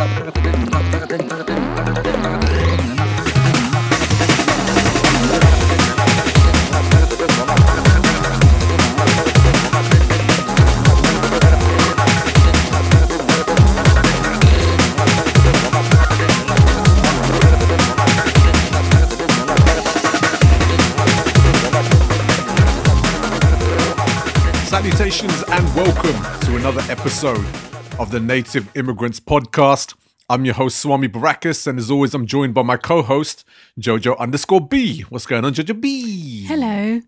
Salutations and welcome to another episode of the Native Immigrants Podcast. I'm your host Swami Barakas, and as always, I'm joined by my co-host Jyojo underscore B. What's going on, Jyojo B? Hello.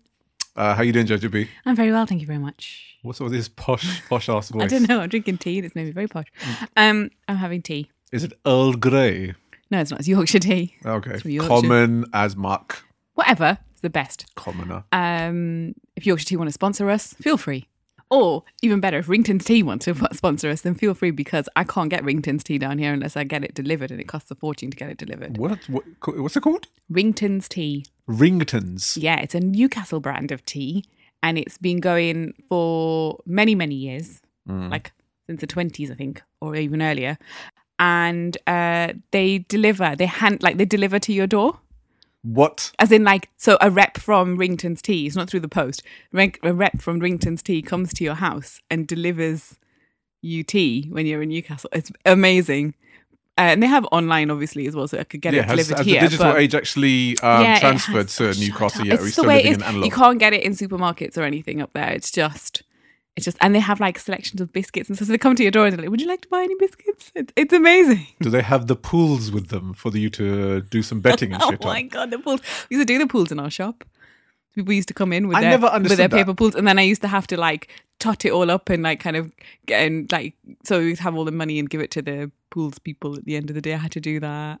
Uh, how you doing, Jyojo B? I'm very well, thank you very much. What's all this posh, posh ass voice? I don't know. I'm drinking tea. That's made me very posh. Mm. Um, I'm having tea. Is it Earl Grey? No, it's not. It's Yorkshire tea. Okay, Yorkshire. common as muck, Whatever. It's the best. commoner. Um, if Yorkshire Tea want to sponsor us, feel free. Or even better, if Rington's Tea wants to sponsor us, then feel free because I can't get Rington's Tea down here unless I get it delivered, and it costs a fortune to get it delivered. What, what? What's it called? Rington's Tea. Ringtons. Yeah, it's a Newcastle brand of tea, and it's been going for many, many years, like since the twenties, I think, or even earlier. And uh, they deliver, they hand like they deliver to your door, What? as in like so a rep from Rington's Tea. It's not through the post. A rep from Rington's Tea comes to your house and delivers you tea when you're in Newcastle. It's amazing. Uh, and they have online, obviously, as well, so I could get yeah, it delivered has here. the digital age actually um, Yeah, transferred has. to Newcastle up. yet? Or are we It's the way it analog? You can't get it in supermarkets or anything up there. It's just, it's just, and they have like selections of biscuits and stuff. So they come to your door and they're like, "Would you like to buy any biscuits?" It's, it's amazing. Do they have the pools with them for you to do some betting and Oh shit my on? god, the pools! We used to do the pools in our shop. People used to come in with I their with their that. paper pools, and then I used to have to like tot it all up and like kind of get and like so we'd have all the money and give it to the pools people at the end of the day. I had to do that.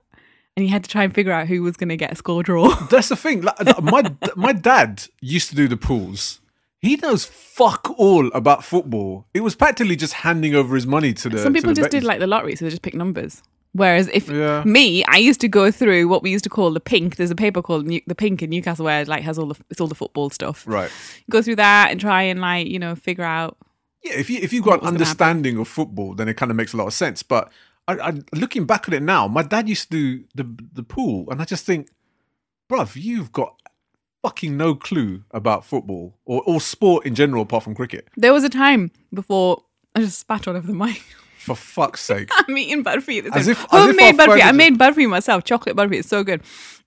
And you had to try and figure out who was going to get a score draw. That's the thing. Like, my my dad used to do the pools. He knows fuck all about football. It was practically just handing over his money to the. Some people the just did like the lottery, so they just pick numbers. Whereas if Yeah. me, I used to go through what we used to call the pink. There's a paper called New- the Pink in Newcastle where it like has all the it's all the football stuff. right. Go through that and try and like you know figure out. Yeah, if you if you've got an understanding of football, then it kind of makes a lot of sense. But I, I, looking back at it now, my dad used to do the the pool, and I just think, bruv, you've got fucking no clue about football or, or sport in general, apart from cricket. There was a time before I just spat all over the mic. For fuck's sake. I'm eating at the As time. if- our Homemade butterfree. I made butterfree myself. Chocolate butterfree. It's so good.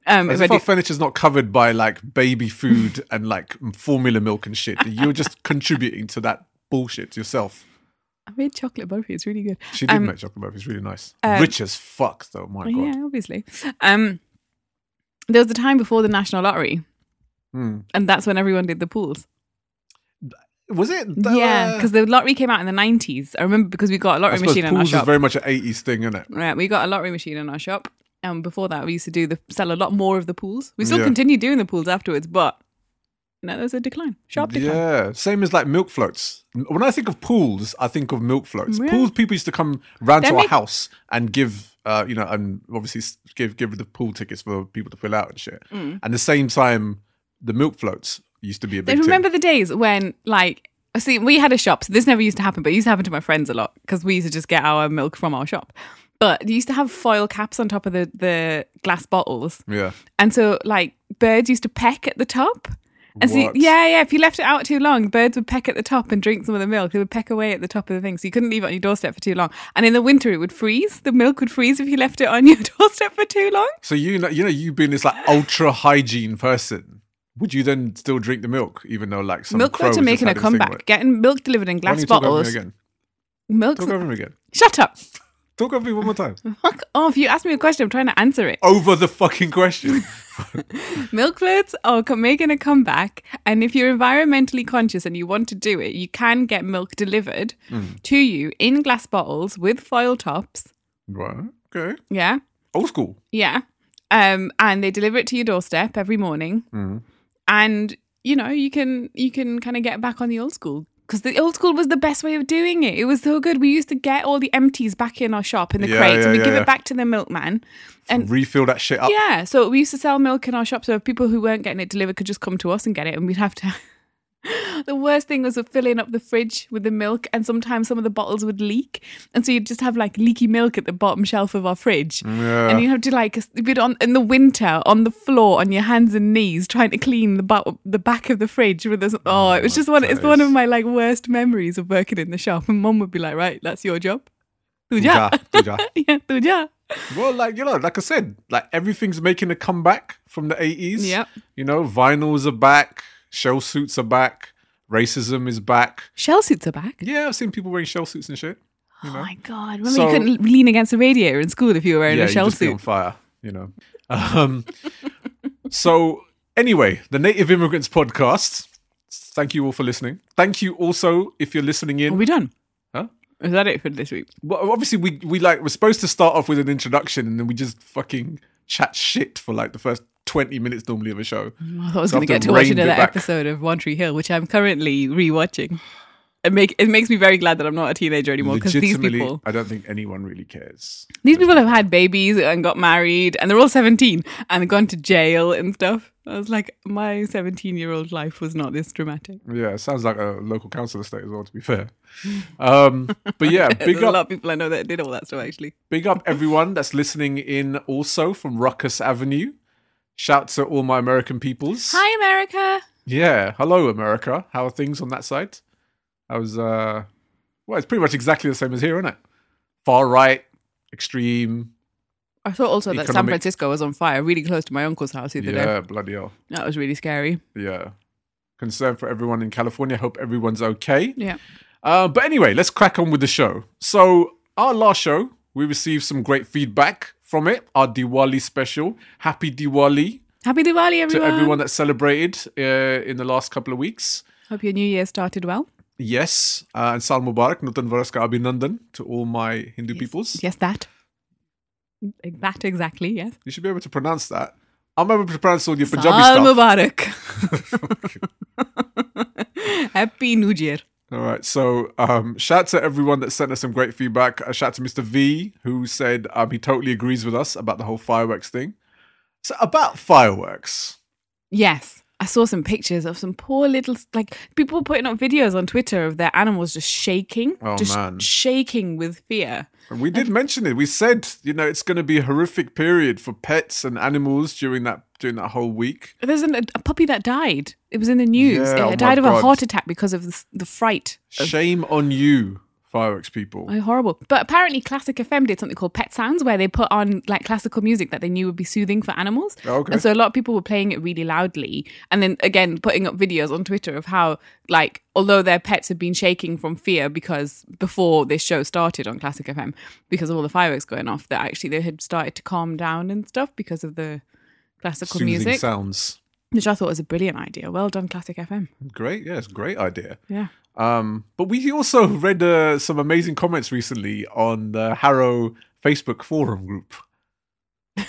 Um, As if if our furniture's not covered by like baby food and like formula milk and shit. You're just contributing to that bullshit yourself. I made chocolate butterfree. It's really good. She did Um, make chocolate butterfree. It's really nice. um, Rich as fuck though. My god. yeah, obviously. Um, there was a time before the national lottery, Hmm. and that's when everyone did the pools. Was it? Yeah, Uh, because the lottery came out in the nineties. I remember because we got a lottery machine in our shop. is very much an 80s thing, isn't it? Right, we got a lottery machine in our shop, and before that, we used to do the sell a lot more of the pools. We still Yeah. continue doing the pools afterwards, but no, there's a decline, sharp decline. Yeah, same as like milk floats. When I think of pools, I think of milk floats. Yeah. Pools, people used to come round They're to our house and give, uh, you know, and obviously give give the pool tickets for people to fill out and shit. Mm. And the same time, the milk floats used to be a big remember the days when, like, see, we had a shop, so this never used to happen, but it used to happen to my friends a lot because we used to just get our milk from our shop. But they used to have foil caps on top of the, the glass bottles. Yeah. And so, like, birds used to peck at the top. And so, yeah, yeah. If you left it out too long, birds would peck at the top and drink some of the milk. They would peck away at the top of the thing, so you couldn't leave it on your doorstep for too long. And in the winter, it would freeze. The milk would freeze if you left it on your doorstep for too long. So you know, you know, you being this like ultra hygiene person, would you then still drink the milk, even though like some milk floats are making a had this thing comeback. Getting milk delivered in glass you talk over me bottles. again? Milk. Talk over me again. Shut up. Talk over me one more time. Fuck off. You asked me a question. I'm trying to answer it. Over the fucking question. Milk floats are making a comeback. And if you're environmentally conscious and you want to do it, you can get milk delivered Mm. to you in glass bottles with foil tops. right. Okay. Yeah. Old school. Yeah. Um, and they deliver it to your doorstep every morning. Mm. And you know, you can you can kind of get back on the old school because the old school was the best way of doing it. It was so good. We used to get all the empties back in our shop in the Yeah, crates, yeah, and we yeah, give it back to the milkman. And Refill that shit up. yeah, so we used to sell milk in our shop, so if people who weren't getting it delivered could just come to us and get it, and we'd have to The worst thing was filling up the fridge with the milk, and sometimes some of the bottles would leak, and so you'd just have like leaky milk at the bottom shelf of our fridge, Yeah. and you have to like be on in the winter on the floor on your hands and knees trying to clean the bo- the back of the fridge with this. Oh, oh, it was just one. It's one of my like worst memories of working in the shop, and mom would be like, "Right, that's your job." Tuja. yeah, tuja. Well, like you know, like I said, like everything's making a comeback from the eighties. Yeah. You know, vinyls are back, shell suits are back, racism is back. Shell suits are back. Yeah, I've seen people wearing shell suits and shit. You Oh my god! Remember So- you couldn't lean against a radiator in school if you were wearing yeah, a shell be on suit. fire. You know. Um, so anyway, the Native Immigrants podcast. Thank you all for listening. Thank you also if you're listening in. Are we done? Huh? Is that it for this week? well, obviously we we like we're supposed to start off with an introduction and then we just fucking chat shit for like the first 20 minutes normally of a show I thought I was So going to get to watch another episode of One Tree Hill, which I'm currently rewatching. It make it makes me very glad that I'm not a teenager anymore because these people i don't think anyone really cares these people have had babies and got married and they're all 17 and gone to jail and stuff. I was like, my 17 year old life was not this dramatic. yeah it sounds like a local council estate as well to be fair um but yeah big There's a lot up of people I know that did all that stuff actually. big up everyone that's listening in also from ruckus avenue shout to all my american peoples. Hi, America. yeah hello america. How are things on that side? I was uh well it's pretty much exactly the same as here isn't it? Far right extreme I thought also that San Francisco was on fire really close to my uncle's house the other day. yeah bloody hell. That was really scary. yeah. Concern for everyone in california. Hope everyone's okay. Yeah. uh, but anyway let's crack on with the show. So our last show we received some great feedback from it our diwali special happy diwali Happy Diwali, everyone. to everyone. that celebrated uh, in the last couple of weeks Hope your new year started well. yes uh, and sal mubarak nutan varaska abhinandan to all my hindu peoples Yes, that. That exactly, yes. you should be able to pronounce that i'm able to pronounce all your Sal punjabi stuff Mubarak. Happy New Year. All right. So, um, shout to everyone that sent us some great feedback. A shout to Mr. V, who said um, he totally agrees with us about the whole fireworks thing. So, about fireworks. Yes. I saw some pictures of some poor little, like, people putting up videos on Twitter of their animals just shaking. Oh, just man. shaking with fear. And we did mention it. We said, you know, it's going to be a horrific period for pets and animals during that during that whole week. There's an, a puppy that died. It was in the news. Yeah, it oh died of a heart attack because of the, the fright. Shame on you, fireworks people. Oh, horrible. But apparently, Classic FM did something called Pet Sounds, where they put on like classical music that they knew would be soothing for animals. Oh, okay. And so a lot of people were playing it really loudly, and then again putting up videos on Twitter of how, like, although their pets had been shaking from fear because before this show started on Classic FM, because of all the fireworks going off, that actually they had started to calm down and stuff because of the classical Soothing music, sounds. Which I thought was a brilliant idea. Well done, Classic FM. Great. yes, great idea. Yeah. Um, but we also read uh, some amazing comments recently on the Harrow Facebook forum group.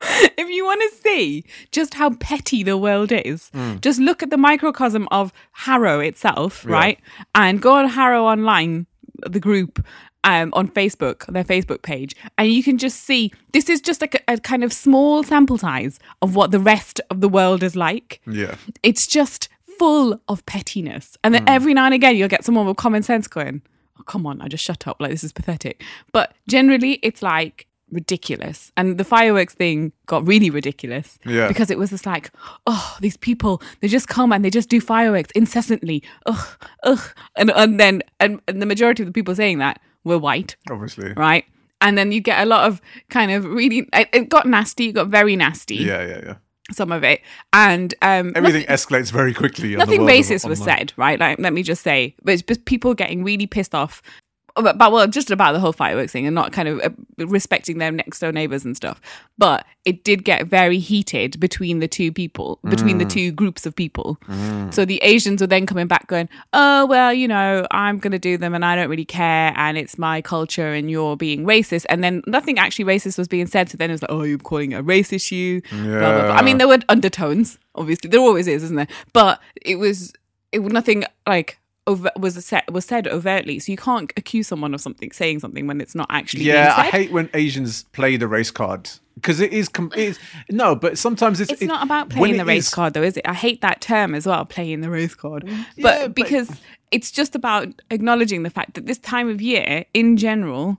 if you want to see just how petty the world is, just look at the microcosm of Harrow itself, Yeah. right? And go on Harrow Online, the group. Um, on Facebook, their Facebook page, and you can just see this is just like a, a kind of small sample size of what the rest of the world is like. Yeah. It's just full of pettiness, and then every now and again you'll get someone with common sense going, "Oh, come on, I just shut up. Like this is pathetic." But generally, it's like ridiculous, and the fireworks thing got really ridiculous. Yeah. because it was just like, oh, these people they just come and they just do fireworks incessantly. Ugh, ugh, and and then and, and the majority of the people saying that were white Obviously. right? And then you get a lot of kind of really, it, it got nasty, it got very nasty, Yeah, yeah, yeah. some of it. And um, Everything escalates very quickly. nothing racist was said, right? Like, let me just say, but it's just people getting really pissed off about, about- well, just about the whole fireworks thing and not kind of uh, respecting their next door neighbors and stuff. But it did get very heated between the two people, between the Mm. two groups of people. So the Asians were then coming back going, oh, well, you know, I'm going to do them and I don't really care and it's my culture and you're being racist. And then nothing actually racist was being said. So then it was like, oh, you're calling it a race issue. Blah, blah, blah. I mean, there were undertones, obviously. There always is, isn't there? But it was, it was nothing like over, was said was said overtly. So you can't accuse someone of something saying something when it's not actually Yeah, I hate when Asians play the race card. because it is. Com- it is no, but sometimes it's It's it- not about playing the race is- card, though, is it? I hate that term as well, playing the race card. But yeah, but- because it's just about acknowledging the fact that this time of year, in general,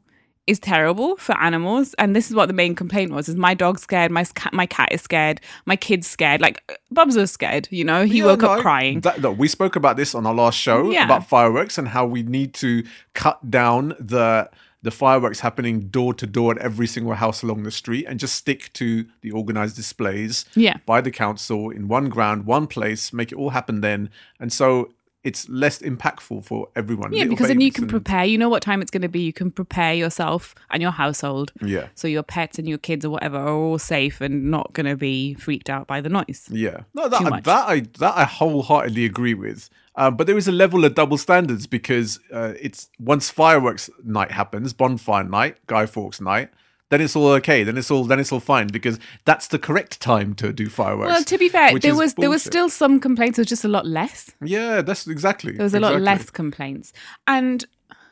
is terrible for animals. And this is what the main complaint was: is my dog's scared, my cat, my cat is scared, my kid's scared. Like Bubs was scared. You know, he Yeah, woke no, up crying. That, look, we spoke about this on our last show Yeah. about fireworks and how we need to cut down the the fireworks happening door to door at every single house along the street and just stick to the organized displays Yeah. by the council in one ground, one place, make it all happen then. And so it's less impactful for everyone. Yeah, because then you can and- prepare. You know what time it's going to be. You can prepare yourself and your household. Yeah. So your pets and your kids or whatever are all safe and not going to be freaked out by the noise. Yeah, no, that much. that I that I wholeheartedly agree with. Um, but there is a level of double standards because uh, it's once fireworks night happens, bonfire night, Guy Fawkes night, then it's all okay. Then it's all then it's all fine because that's the correct time to do fireworks. Well, to be fair, there was there was still some complaints. It was just a lot less. yeah, that's exactly There was a lot less complaints, and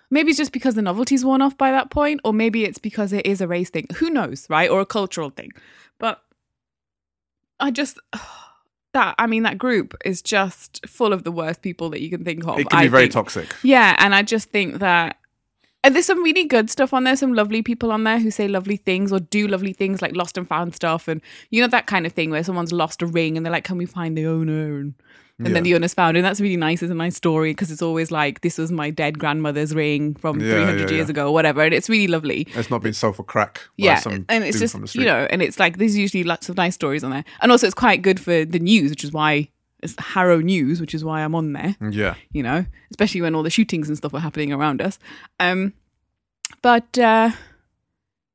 maybe it's just because the novelty's worn off by that point, or maybe it's because it is a race thing. Who knows, right? Or a cultural thing. But I just that I mean that group is just full of the worst people that you can think of. It can be I very think. toxic. Yeah, and I just think that and there's some really good stuff on there, some lovely people on there who say lovely things or do lovely things like lost and found stuff and you know that kind of thing where someone's lost a ring and they're like, Can we find the owner? And and then the owner's found it. And that's really nice. It's a nice story because it's always like, This was my dead grandmother's ring from Yeah, 300 yeah, years yeah. ago or whatever. And it's really lovely. It's not been sold for crack. Yeah. some And it's just, you know, and it's like, there's usually lots of nice stories on there. And also, it's quite good for the news, which is why it's Harrow News, which is why I'm on there Yeah, you know, especially when all the shootings and stuff were happening around us. Um, but uh,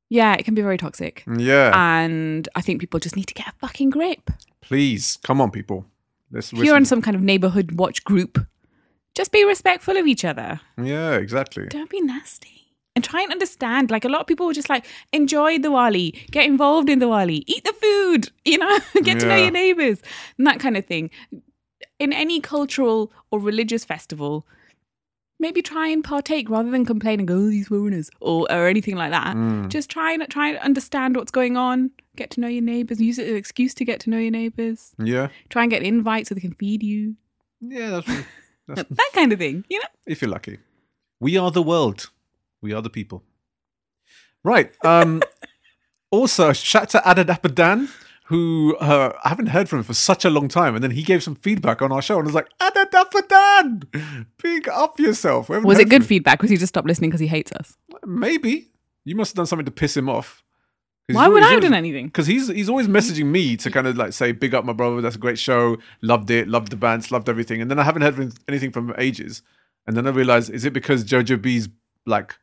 yeah, it can be very toxic. yeah. And I think people just need to get a fucking grip. Please, come on, people. Let's If you're in some kind of neighborhood watch group, just be respectful of each other. Yeah, exactly. Don't be nasty. And try and understand. Like a lot of people were just like, enjoy the Wali, get involved in the Wali, eat the food, you know, get to know your neighbors, and that kind of thing. In any cultural or religious festival, maybe try and partake rather than complain and go, oh, these foreigners or, or anything like that. Mm. Just try and try and understand what's going on, get to know your neighbors, use it as an excuse to get to know your neighbors. Yeah, Try and get an invite so they can feed you. yeah. That's, that's That kind of thing, you know? if you're lucky. We are the world. We are the people. Right. Um also shout to Adadapper Dan, who uh, I haven't heard from him for such a long time, and then he gave some feedback on our show and was like, Adadapper Dan, big up yourself. Was it good feedback? Was he just stopped listening because he hates us? Maybe. You must have done something to piss him off. Why would I have done anything? Because he's he's always messaging me to kind of like say, "Big up my brother, that's a great show, loved it, loved the bands, loved everything." And then I haven't heard anything from ages, and then I realized, is it because Jyojo B's like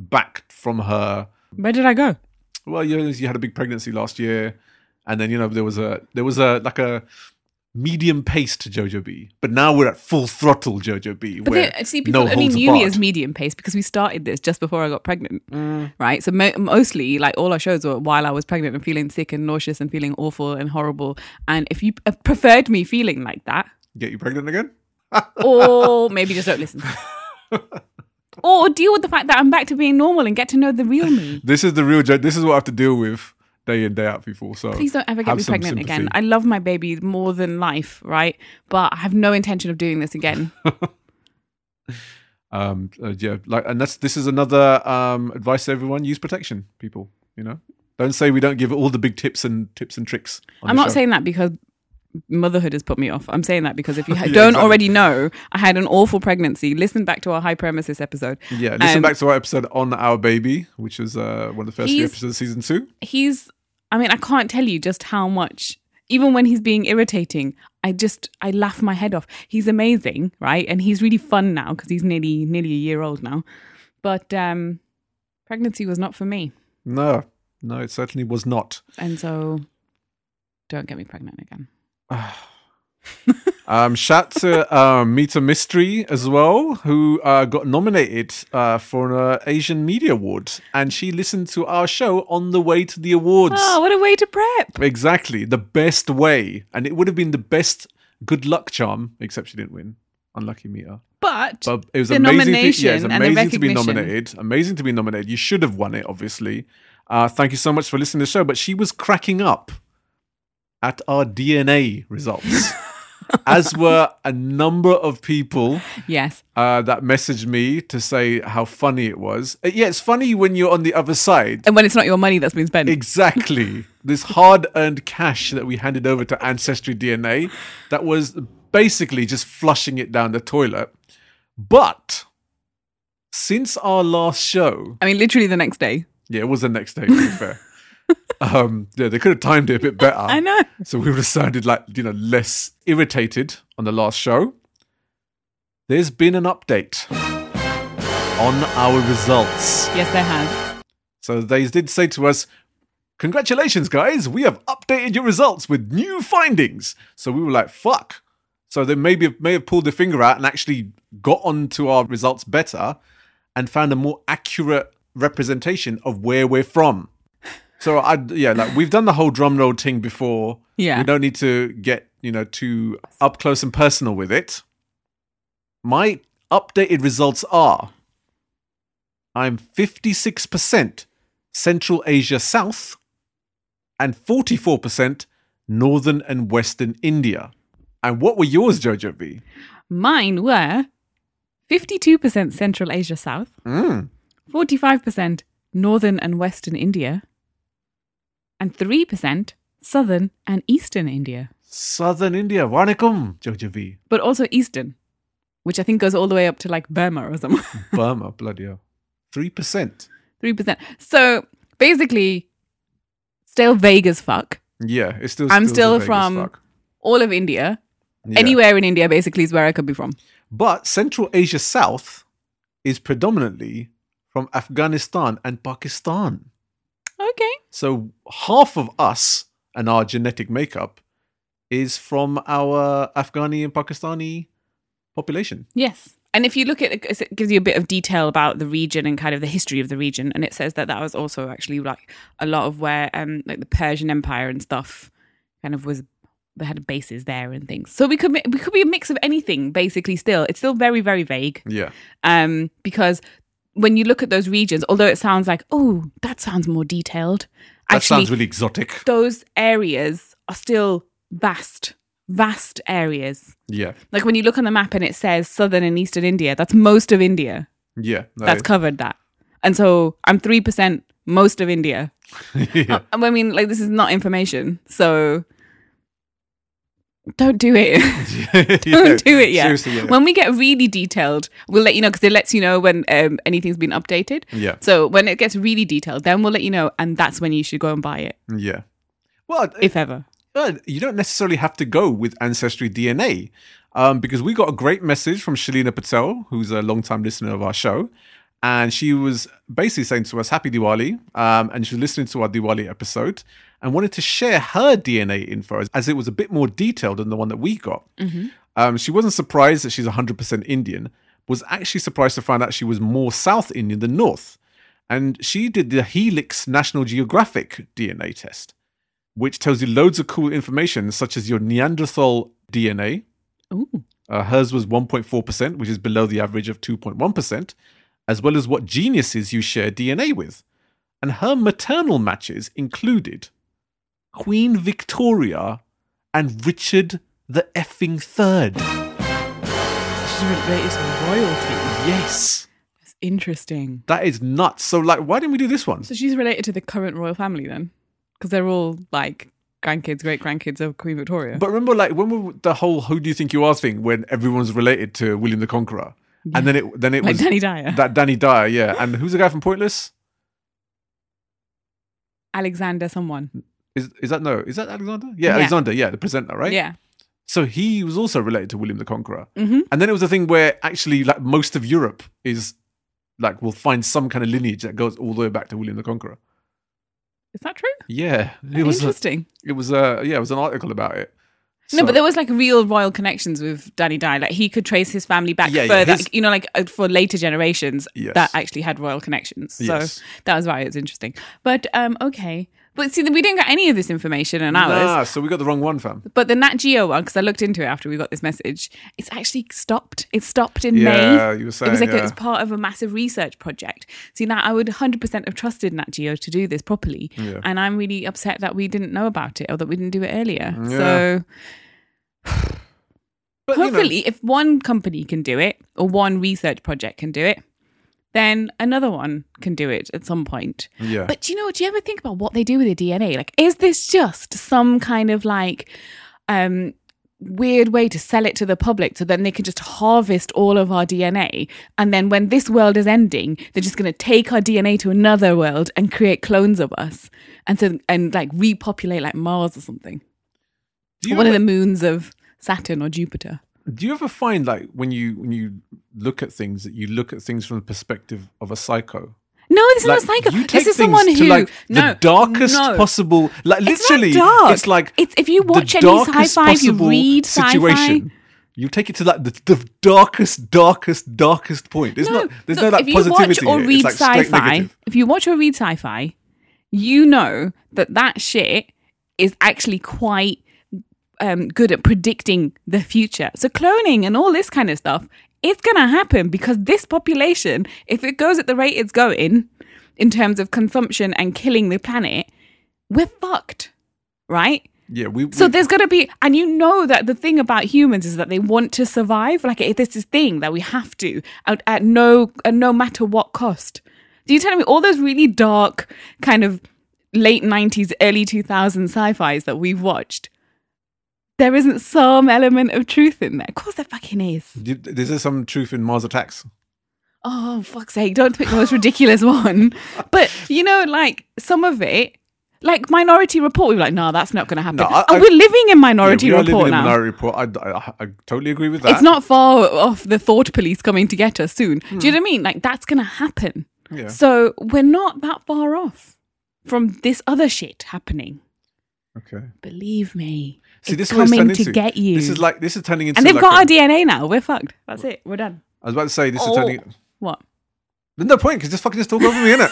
back from her? Where did I go? Well, you you had a big pregnancy last year, and then you know there was a there was a like a medium pace to Jyojo B, but now we're at full throttle Jyojo B. But where they, see, people no only knew me as medium pace because we started this just before I got pregnant, Mm. right? So mo- mostly, like all our shows were while I was pregnant and feeling sick and nauseous and feeling awful and horrible. And if you uh, preferred me feeling like that, get you pregnant again. or maybe just don't listen, or deal with the fact that I'm back to being normal and get to know the real me. This is the real joke. This is what I have to deal with day in day out, people. So Please don't ever get me pregnant again. I love my baby more than life, right? But I have no intention of doing this again. um uh, yeah like and that's this is another um advice to everyone use protection people you know don't say we don't give all the big tips and tips and tricks I'm not show. saying that because motherhood has put me off. I'm saying that because if you ha- Yeah, don't exactly. already know, I had an awful pregnancy. Listen back to our hyperemesis episode. yeah listen um, back to our episode on our baby which is uh one of the first few episodes of season two He's, I mean, I can't tell you just how much. Even when he's being irritating, I just I laugh my head off. He's amazing, right? And he's really fun now because he's nearly nearly a year old now. But um, pregnancy was not for me, no no it certainly was not and so don't get me pregnant again. um shout to um Mita Mystery as well who uh got nominated uh for an uh, Asian Media Award and she listened to our show on the way to the awards Oh, what a way to prep! Exactly, the best way, and it would have been the best good luck charm, except she didn't win. Unlucky Mita. But, But it was The amazing. To, yeah, and the amazing to be nominated. Amazing to be nominated. You should have won it, obviously. Uh, thank you so much for listening to the show. But she was cracking up at our DNA results, as were a number of people Yes. uh, that messaged me to say how funny it was. Uh, yeah, it's funny when you're on the other side. And when it's not your money that's been spent. Exactly. this hard earned cash that we handed over to Ancestry DNA that was basically just flushing it down the toilet. But since our last show, I mean, literally the next day. yeah, it was the next day, to be fair. Um, yeah, they could have timed it a bit better. I know. So we would have sounded like, you know, less irritated on the last show. There's been an update on our results. Yes, there has. So they did say to us, Congratulations, guys, we have updated your results with new findings. So we were like, fuck. So they maybe may have pulled their finger out and actually got onto our results better and found a more accurate representation of where we're from. So I yeah, like we've done the whole drum roll thing before. Yeah. We don't need to get, you know, too up close and personal with it. My updated results are I'm 56% Central Asia South and 44% Northern and Western India. And what were yours, Jyojo B? Mine were 52% Central Asia South, Mm. 45% Northern and Western India, and 3% Southern and Eastern India. Southern India. Wanakum, B. But also Eastern, which I think goes all the way up to like Burma or something. Burma, bloody hell. 3%. 3%. So basically, still vague as fuck. Yeah, it's still. I'm still still from all of India. Yeah. Anywhere in India basically is where I could be from. But Central Asia South is predominantly from Afghanistan and Pakistan. Okay. So half of us and our genetic makeup is from our Afghani and Pakistani population. Yes. And if you look at it, it gives you a bit of detail about the region and kind of the history of the region. And it says that that was also actually like a lot of where, um, like the Persian Empire and stuff kind of was, they had bases there and things. So we could, we could be a mix of anything basically still. It's still very, very vague. Yeah. Um, because when you look at those regions, although it sounds like, oh, that sounds more detailed. That Actually, sounds really exotic. those areas are still vast, vast areas. Yeah. Like when you look on the map and it says southern and eastern India, that's most of India. Yeah. no, That's covered that. And so I'm 3% most of India. yeah. Uh, I mean, like, this is not information. So don't do it. don't do it yet. Seriously, yeah. When we get really detailed, we'll let you know because it lets you know when um, anything's been updated. yeah. So when it gets really detailed, then we'll let you know. And that's when you should go and buy it, Yeah. Well, if ever. Uh, you don't necessarily have to go with Ancestry DNA um, because we got a great message from Shalina Patel, who's a long-time listener of our show. And she was basically saying to us, Happy Diwali. Um, and she was listening to our Diwali episode and wanted to share her DNA info as, it was a bit more detailed than the one that we got. Um, she wasn't surprised that she's 100% Indian, was actually surprised to find out she was more South Indian than North. And she did the Helix National Geographic DNA test which tells you loads of cool information, such as your Neanderthal DNA. Ooh. Uh, hers was 1.4%, which is below the average of 2.1%, as well as what geniuses you share DNA with. And her maternal matches included Queen Victoria and Richard the effing third. She's related to royalty. Yes. That's interesting. That is nuts. So, like, why didn't we do this one? So she's related to the current royal family then? Because they're all like grandkids, great grandkids of Queen Victoria. But remember, like, when we, the whole "Who do you think you are?" thing, when everyone's related to William the Conqueror, and then it then it like was Danny Dyer. that Danny Dyer, yeah. And who's the guy from Pointless? Alexander someone. Is is that no? Is that Alexander? Yeah, Yeah. Alexander. Yeah, the presenter, right? Yeah. So he was also related to William the Conqueror, hmm and then it was a thing where actually, like, most of Europe is like will find some kind of lineage that goes all the way back to William the Conqueror. Is that true? Yeah, it was. A, Interesting. it was. a yeah, it was an article about it. no, but there was like real royal connections with Danny Dyer. Like he could trace his family back Yeah, yeah, further. his- you know, like uh, for later generations Yes. that actually had royal connections. So Yes. that was why it's interesting. But um, okay. But see, we didn't get any of this information in ours. Nah, so we got the wrong one, fam. But the Nat Geo one, because I looked into it after we got this message, it's actually stopped. It stopped in Yeah, May. you were saying. it was like yeah. it was part of a massive research project. See, now I would 100% have trusted Nat Geo to do this properly. Yeah. And I'm really upset that we didn't know about it or that we didn't do it earlier. Yeah. So But, you know, hopefully, if one company can do it or one research project can do it, then another one can do it at some point. yeah. But do you know, do you ever think about what they do with the DNA? Like, is this just some kind of like um weird way to sell it to the public so then they can just harvest all of our DNA and then when this world is ending, they're just gonna take our DNA to another world and create clones of us and so and like repopulate like Mars or something. One ever, of the moons of Saturn or Jupiter. Do you ever find like when you when you look at things that you look at things from the perspective of a psycho? No, this is Like, not psycho. This is someone who like no the darkest no. possible, like It's literally, not dark. it's like It's if you watch any sci-fi, if you read sci-fi. You take it to like the, the darkest, darkest, darkest point. There's not, there's look, no like if you watch or read it's like sci-fi, if you watch or read sci-fi, you know that that shit is actually quite um, good at predicting the future. So cloning and all this kind of stuff, it's gonna happen because this population, if it goes at the rate it's going, in terms of consumption and killing the planet, we're fucked, right? Yeah, we. we So there's going to be, and you know that the thing about humans is that they want to survive. Like this is thing that we have to at, at no at no matter what cost. Do you tell me all those really dark kind of late '90s, early 2000s sci-fi's that we've watched? There isn't some element of truth in there. Of course, there fucking is. you- is there some truth in Mars Attacks? Oh fuck's sake! Don't pick the most ridiculous one. But you know, like some of it. Like Minority Report, we were like, no, that's not going to happen. No, I- and I- we're living in Minority yeah, we are Report living now. in Minority Report. I, I, I totally agree with that. It's not far off the thought police coming to get us soon. Do you hmm. know what I mean? Like that's gonna happen. Yeah. So we're not that far off from this other shit happening. Okay. Believe me. See, it's this is coming to into. get you. This is like this is turning into. and they've like got a- our DNA now. We're fucked. That's it. We're done. I was about to say this is Oh. turning. What? There's no point because just fucking just talk over me, innit?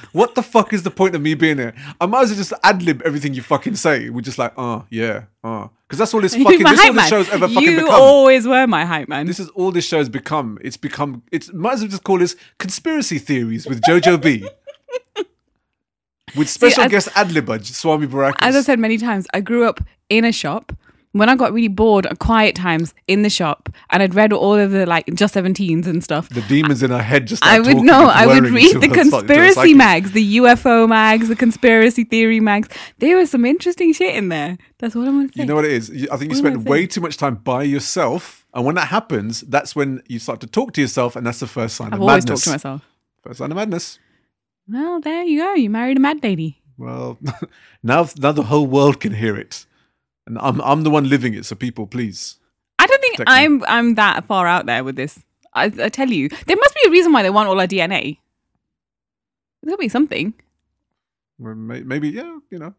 what the fuck is the point of me being here? I might as well just ad lib everything you fucking say. We're just like, oh yeah, ah. oh, because that's all this fucking. This is all this show's ever fucking you become. always were my hype man. This is all this show's become. It's become. It's might as well just call this conspiracy theories with Jyojo B. With special as- guest ad libber Swami Barakas. As I said many times, I grew up in a shop. When I got really bored at quiet times in the shop, and I'd read all of the like just 17s and stuff, the demons in her head just. I would know. I would read the her- to her conspiracy mags, the UFO mags, the conspiracy theory mags. There was some interesting shit in there. That's what I'm gonna say. You know what it is? I think you spend way too much time by yourself, and when that happens, that's when you start to talk to yourself, and that's the first sign I've of always madness. talked to myself. First sign of madness. Well, there you go. You married a mad lady. Well, now now the whole world can hear it, and I'm I'm the one living it. So people, please. I don't think I'm I'm that far out there with this. I, I tell you, there must be a reason why they want all our DNA. There's gotta be something. Maybe yeah, you know,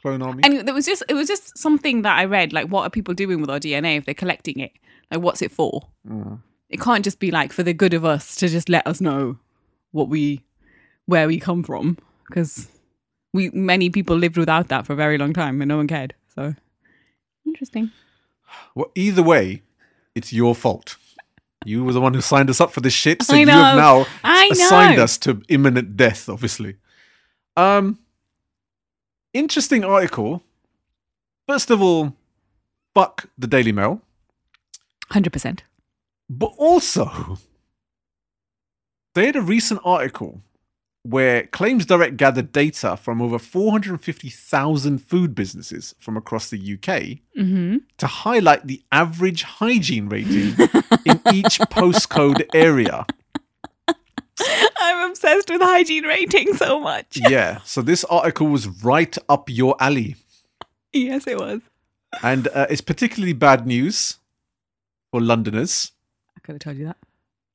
clone army. And there was just it was just something that I read. Like, what are people doing with our DNA if they're collecting it? Like, what's it for? Mm. It can't just be like for the good of us to just let us know what we where we come from because we many people lived without that for a very long time and no one cared. So interesting. Well, either way, it's your fault. You were the one who signed us up for this shit, so I you have now I assigned know. us to imminent death. Obviously. Um. Interesting article. First of all, fuck the Daily Mail. Hundred percent. But also, they had a recent article where Claims Direct gathered data from over 450,000 food businesses from across the UK Mm-hmm. to highlight the average hygiene rating in each postcode area. I'm obsessed with hygiene rating so much. Yeah, so this article was right up your alley. yes, it was. And uh, it's particularly bad news for Londoners. I could have told you that.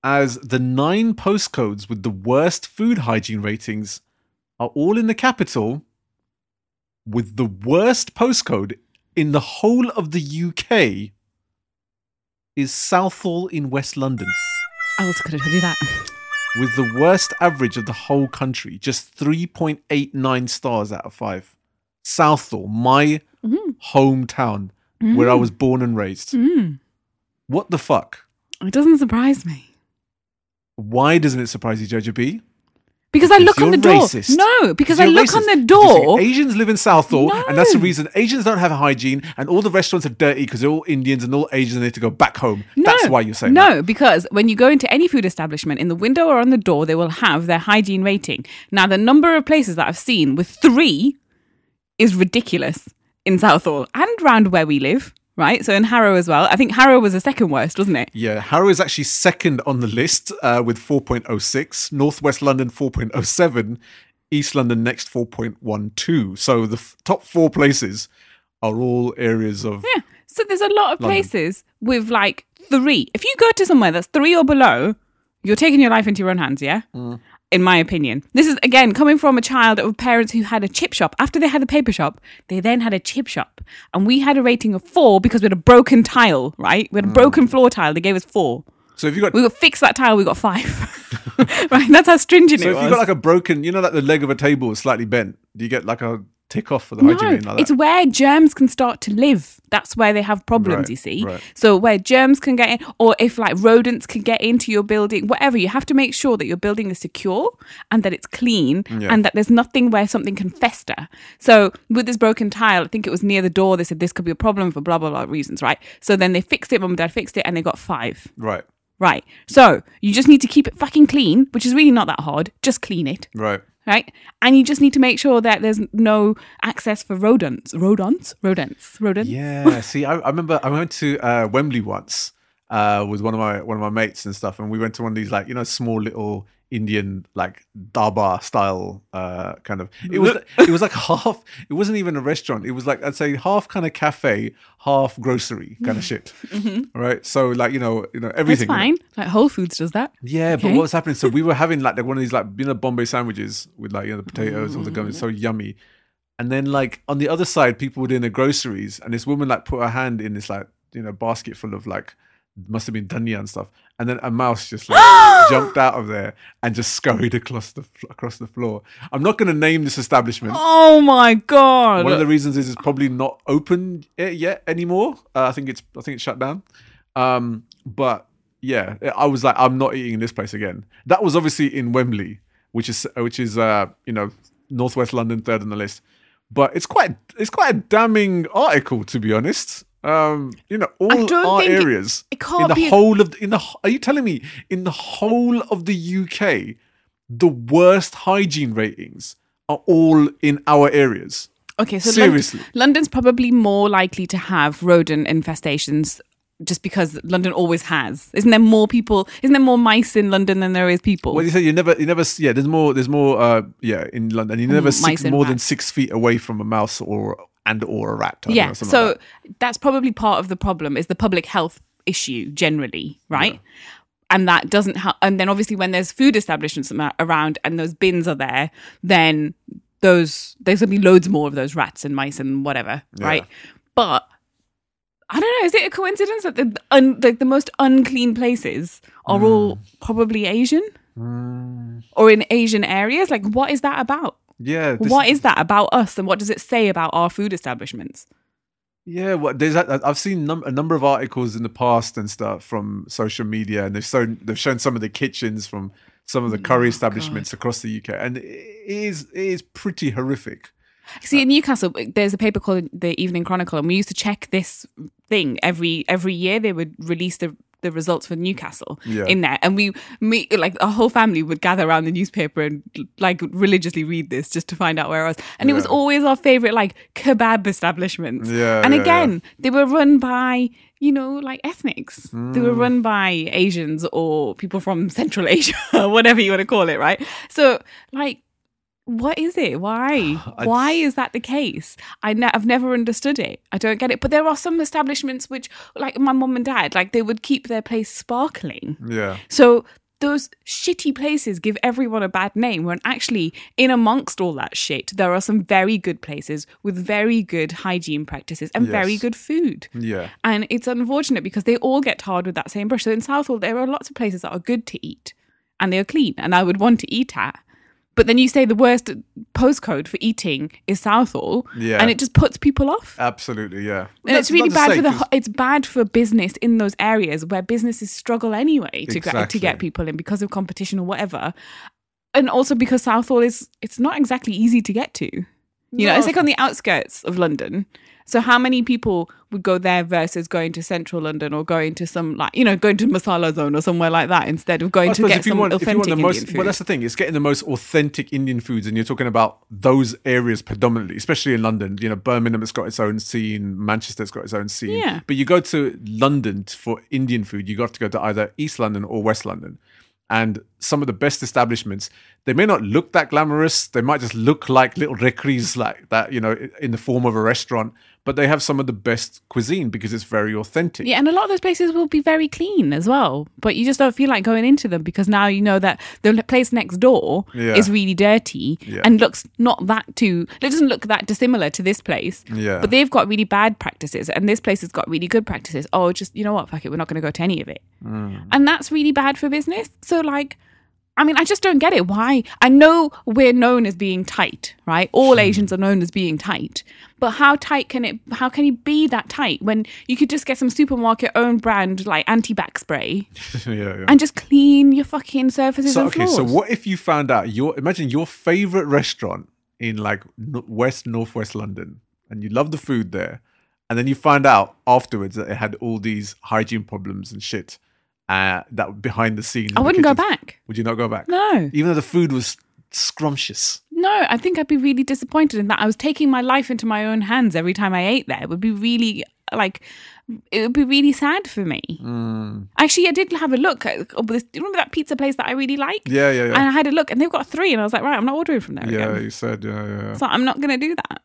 As the nine postcodes with the worst food hygiene ratings are all in the capital, with the worst postcode in the whole of the UK is Southall in West London. I could have told you that. with the worst average of the whole country, just 3.89 stars out of 5. Southall, my Mm-hmm. hometown where I was born and raised. Mm. What the fuck? It doesn't surprise me. Why doesn't it surprise you, Jyojo B? Because, I look on the door. racist. No, because I look racist. on the Because door. Asians live in Southall, and that's the reason Asians don't have hygiene, and all the restaurants are dirty because they're all Indians and all Asians they need to go back home. That's why you're saying no, that. because when you go into any food establishment, in the window or on the door, they will have their hygiene rating. Now, the number of places that I've seen with three is ridiculous in Southall and round where we live, right? So in Harrow as well. I think Harrow was the second worst, wasn't it? Yeah, Harrow is actually second on the list uh, with 4.06, Northwest London 4.07, East London next 4.12. So the f- top four places are all areas of. Yeah. So there's a lot of London. places with like three. If you go to somewhere that's three or below, you're taking your life into your own hands, yeah? Mm. In my opinion. This is, again, coming from a child of parents who had a chip shop. After they had a paper shop, they then had a chip shop. And we had a rating of four because we had a broken tile, right? We had a broken mm. floor tile. They gave us four. So if you got We got fixed that tile, we got five. right? That's how stringent so it if was. you got like a broken, you know, like the leg of a table is slightly bent, do you get like a tick off for the hygiene No, rating like that? it's where germs can start to live. That's where they have problems, Right, you see. right. So where germs can get in, or if like rodents can get into your building, whatever, you have to make sure that your building is secure and that it's clean Yeah. and that there's nothing where something can fester. So with this broken tile, I think it was near the door, they said this could be a problem for blah, blah, blah reasons, right? So then they fixed it, mum and dad fixed it, and they got five. Right, Right. So you just need to keep it fucking clean, which is really not that hard. Just clean it right. Right? And you just need to make sure that there's no access for rodents, rodents, rodents, rodents. Yeah. See, I, I remember I went to uh, Wembley once uh, with one of my one of my mates and stuff, and we went to one of these like you know small little Indian like darbar style uh, kind of. It was it was like half. It wasn't even a restaurant. It was like I'd say half kind of cafe, half grocery kind of shit. Right. So like you know you know Mm-hmm. That's everything. fine. Like Whole Foods does that. Yeah, but Okay. what was happening? So we were having like one of these like you know Bombay sandwiches with like you know the potatoes, all the gum. It's so yummy. And then like on the other side, people were doing the groceries, and this woman like put her hand in this like you know basket full of like must have been dhania and stuff, and then a mouse just like jumped out of there and just scurried across the across the floor. I'm not going to name this establishment. Oh my god! One of the reasons is it's probably not open yet, yet anymore. Uh, I think it's I think it's shut down. Um, but yeah, I was like, I'm not eating in this place again. That was obviously in Wembley, which is which is uh, you know northwest London, third on the list. But it's quite it's quite a damning article to be honest. Um, you know, all our it- areas it can't in the a- whole of the, in the are you telling me in the whole of the UK, the worst hygiene ratings are all in our areas? okay, so seriously. London, London's probably more likely to have rodent infestations. Just because London always has, isn't there more people? Isn't there more mice in London than there is people? Well, you said you never, you never, yeah. There's more, there's more, uh, yeah, in London. You never six more than six feet away from a mouse or and or a rat. I yeah so like that. that's probably part of the problem is the public health issue generally right and that doesn't help and then obviously when there's food establishments around and those bins are there then those there's gonna be loads more of those rats and mice and whatever right but I don't know. Is it a coincidence that the un, the, the most unclean places are all Hmm. probably Asian or in Asian areas? Like, what is that about? Yeah, what is that about us, and what does it say about our food establishments? yeah. What there's, that- I've seen num- a number of articles in the past and stuff from social media, and they've shown they've shown some of the kitchens from some of the curry Oh, establishments across the UK, and it is it is pretty horrific. See, uh, in Newcastle, there's a paper called the Evening Chronicle, and we used to check this thing every every year. They would release the the results for Newcastle Yeah. in there, and we me like our whole family would gather around the newspaper and like religiously read this just to find out where I was. And it was always our favorite like kebab establishments. Yeah, and yeah, again, they were run by you know like ethnics. They Mm. were run by Asians or people from Central Asia, whatever you want to call it, right? So like what is it? Why? I- Why is that the case? I ne- I've never understood it. I don't get it. But there are some establishments which, like my mum and dad, like they would keep their place sparkling. Yeah, So those shitty places give everyone a bad name when actually in amongst all that shit there are some very good places with very good hygiene practices and very good food yeah, and it's unfortunate because they all get tarred with that same brush so in southall there are lots of places that are good to eat and they're clean and I would want to eat at. But then you say the worst postcode for eating is Southall, Yeah. and it just puts people off. Absolutely, yeah. And it's really bad for the 'cause- it's bad for business in those areas where businesses struggle anyway to get to get people in because of competition or whatever, and also because Southall is it's not exactly easy to get to. You know, it's like on the outskirts of London. So how many people would go there versus going to central London or going to some like you know going to Masala Zone or somewhere like that instead of going to get some want, authentic the Indian most, food? well, that's the thing. It's getting the most authentic Indian foods, and you're talking about those areas predominantly, especially in London. You know, Birmingham has got its own scene, Manchester's got its own scene. Yeah. But you go to London for Indian food, you got to go to either East London or West London. And some of the best establishments, they may not look that glamorous. They might just look like little recrees like that, you know, in the form of a restaurant. But they have some of the best cuisine because it's very authentic. Yeah, and a lot of those places will be very clean as well. But you just don't feel like going into them because now you know that the place next door Yeah. is really dirty Yeah. and looks not that too. It doesn't look that dissimilar to this place. Yeah. But they've got really bad practices, and this place has got really good practices. Oh, just you know what? Fuck it, we're not going to go to any of it. Mm. And that's really bad for business. So like. I mean, I just don't get it. Why? I know we're known as being tight, right? All Hmm. Asians are known as being tight. But how tight can it how can you be that tight when you could just get some supermarket own brand like anti-back spray yeah, yeah. and just clean your fucking surfaces So and okay, floors? so what if you found out your imagine your favorite restaurant in like West Northwest London, and you love the food there, and then you find out afterwards that it had all these hygiene problems and shit, uh, that behind the scenes. I wouldn't go back. Would you not go back? No. Even though the food was scrumptious. No, I think I'd be really disappointed in that. I was taking my life into my own hands every time I ate there. It would be really like it would be really sad for me. Mm. Actually, I did have a look at oh, you remember that pizza place that I really like? Yeah, yeah, And yeah. I had a look and they've got three and I was like, right, I'm not ordering from there Yeah, again. you said, yeah, yeah. So I'm not going to do that.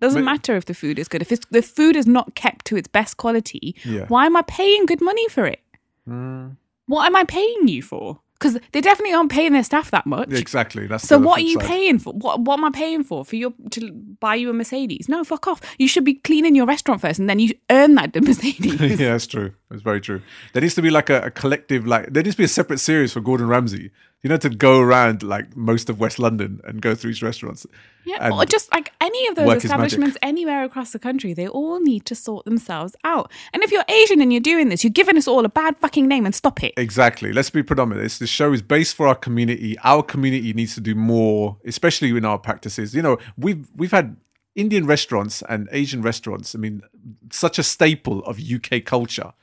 Doesn't But- matter if the food is good. If it's, the food is not kept to its best quality, Yeah. why am I paying good money for it? Mm. What am I paying you for? Because they definitely aren't paying their staff that much. Exactly. That's So what are you side. paying for? What what am I paying for? For your to buy you a Mercedes? No, fuck off. You should be cleaning your restaurant first, and then you earn that Mercedes. yeah, that's true. It's very true. There needs to be like a, a collective, like there needs to be a separate series for Gordon Ramsay. You know, to go around like most of West London and go through these restaurants. Yeah, or just like any of those work is magic. establishments anywhere across the country, they all need to sort themselves out. And if you're Asian and you're doing this, you're giving us all a bad fucking name and stop it. Exactly. Let's be predominant. This the show is based for our community. Our community needs to do more, especially in our practices. You know, we've we've had Indian restaurants and Asian restaurants. I mean, such a staple of UK culture.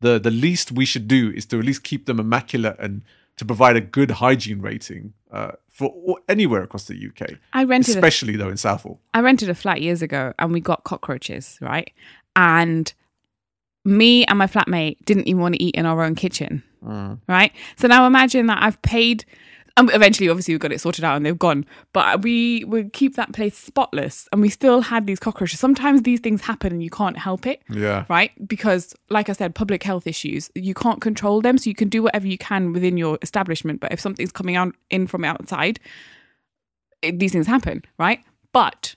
The the least we should do is to at least keep them immaculate and to provide a good hygiene rating uh, for all, anywhere across the UK. I rented a especially though in Southall. I rented a flat years ago and we got cockroaches, right? And me and my flatmate didn't even want to eat in our own kitchen, right? So now imagine that I've paid. Um, eventually, obviously, we got it sorted out and they've gone. But we would keep that place spotless, and we still had these cockroaches. Sometimes these things happen and you can't help it, Yeah. right? Because, like I said, public health issues, you can't control them. So you can do whatever you can within your establishment. But if something's coming out in from outside, it, these things happen, right? But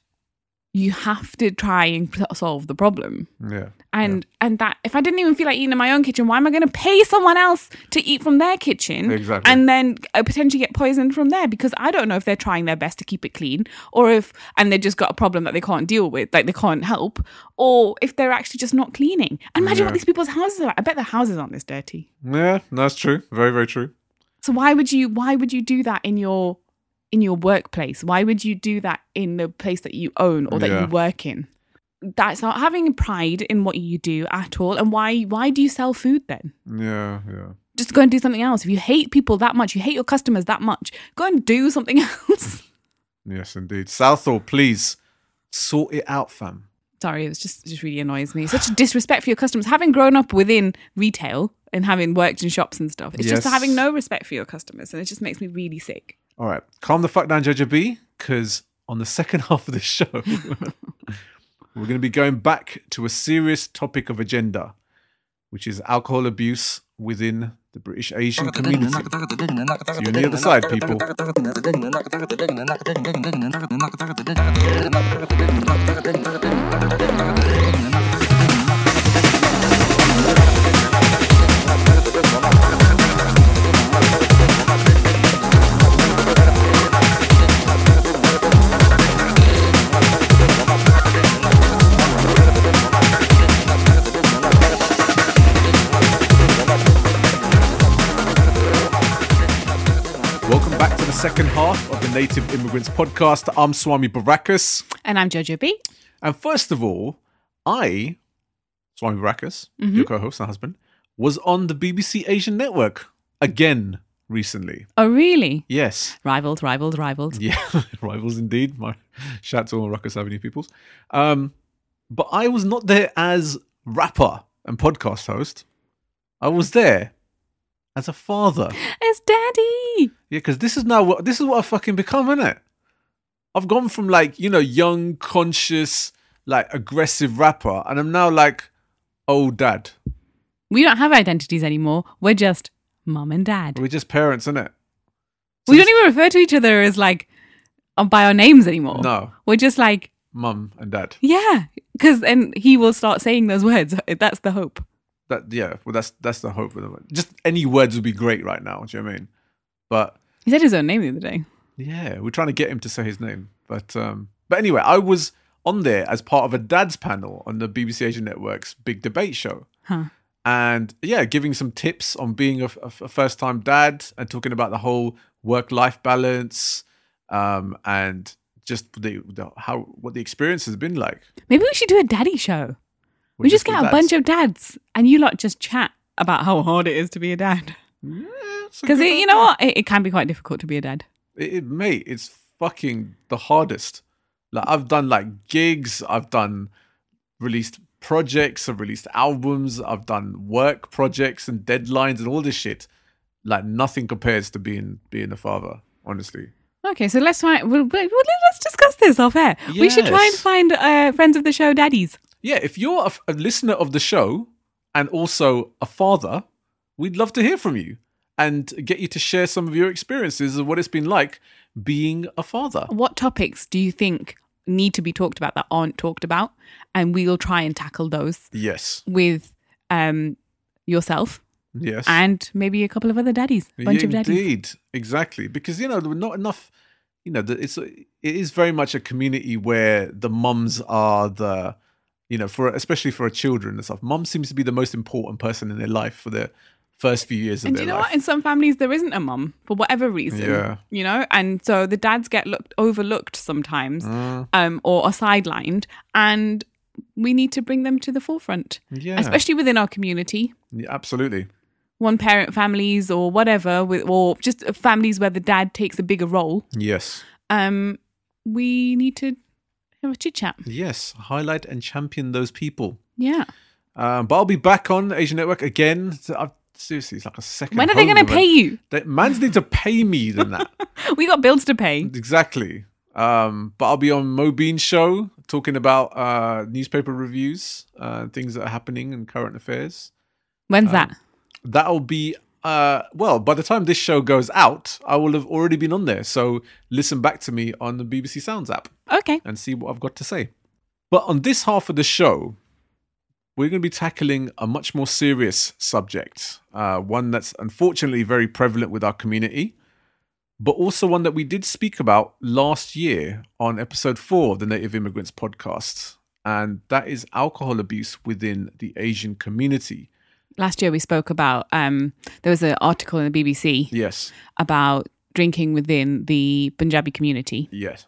you have to try and solve the problem. Yeah. And and that if I didn't even feel like eating in my own kitchen, why am I going to pay someone else to eat from their kitchen Exactly. and then uh, potentially get poisoned from there? Because I don't know if they're trying their best to keep it clean, or if and they just got a problem that they can't deal with, like they can't help, or if they're actually just not cleaning. And imagine what these people's houses are like. I bet their houses aren't this dirty. Yeah, that's true. Very, very true. So why would you why would you do that in your in your workplace? Why would you do that in the place that you own or that Yeah. you work in? That's not having pride in what you do at all. And why why do you sell food then? Yeah, yeah. Just go and do something else. If you hate people that much, you hate your customers that much, go and do something else. Yes, indeed. Southall, please sort it out, fam. Sorry, it was just it just really annoys me. Such a disrespect for your customers. Having grown up within retail and having worked in shops and stuff, it's just having no respect for your customers, and it just makes me really sick. All right, calm the fuck down, Jyojo B, because on the second half of the show, we're going to be going back to a serious topic of agenda, which is alcohol abuse within the British Asian community. See you on the other side, people. Second half of the Native Immigrants podcast. I'm Swami Baracus. And I'm Jyojo B. And first of all, I, Swami Baracus, your co host and husband, was on the BBC Asian Network again recently. Oh, really? Yes. Rivals, rivals, rivals. Yeah, rivals indeed. My shout to all Ruckus Avenue peoples. Um, but I was not there as rapper and podcast host. I was there as a father. As Daddy. Yeah, because this is now what this is what I've fucking become, isn't it? I've gone from like you know young, conscious, like aggressive rapper, and I'm now like old dad. We don't have identities anymore. We're just mum and dad. We're just parents, isn't it? we don't even refer to each other as like uh, by our names anymore. No, We're just like, mum and dad. yeah, because then he will start saying those words. That's the hope. That yeah, well that's that's the hope. Of the, just any words would be great right now. Do you know what I mean? But He said his own name the other day. Yeah, we're trying to get him to say his name. But um but anyway, I was on there as part of a dad's panel on the BBC Asian Network's big debate show. Huh. And yeah, giving some tips on being a, a first time dad and talking about the whole work life balance um and just the, the how what the experience has been like. Maybe we should do a daddy show. We just get a dads. bunch of dads and you lot just chat about how hard it is to be a dad. Yeah, Because good you know what? It, it can be quite difficult to be a dad. it, it mate it's fucking the hardest like i've done like gigs i've done released projects i've released albums i've done work projects and deadlines and all this shit like nothing compares to being being a father honestly Okay, so let's try. Well, well, let's discuss this off air. We should try and find uh, friends of the show daddies. Yeah if you're a, a listener of the show and also a father we'd love to hear from you and get you to share some of your experiences of what it's been like being a father What topics do you think need to be talked about that aren't talked about? And we'll try and tackle those yes with um, yourself yes and maybe a couple of other daddies, bunch yeah, of daddies. Indeed, exactly. Because you know there were not enough. You know, it's it is very much a community where the mums are the, you know, for especially for children and stuff. Mum seems to be the most important person in their life for the first few years of And their you know life. what? In some families, there isn't a mum for whatever reason. Yeah. You know, and so the dads get looked overlooked sometimes, Mm, um, or are sidelined, and we need to bring them to the forefront, yeah, especially within our community. yeah, absolutely. One parent families or whatever, with, or just families where the dad takes a bigger role. Yes, Um, we need to have a chit chat. yes. Highlight and champion those people. Yeah. Um, but I'll be back on Asian Network again. So I've, seriously, it's like a second. When are they going to pay you? They, mans need to pay me than that. We got bills to pay. Exactly. Um, but I'll be on Mobeen show talking about uh, newspaper reviews, uh, things that are happening in current affairs. When's that? That'll be uh, well. By the time this show goes out, I will have already been on there. So listen back to me on the BBC Sounds app Okay. and see what I've got to say. But on this half of the show, we're going to be tackling a much more serious subject, uh, one that's unfortunately very prevalent with our community, but also one that we did speak about last year on episode four of the Native Immigrants podcast. And that is alcohol abuse within the Asian community. Last year we spoke about um, there was an article in the BBC Yes, about drinking within the Punjabi community. yes,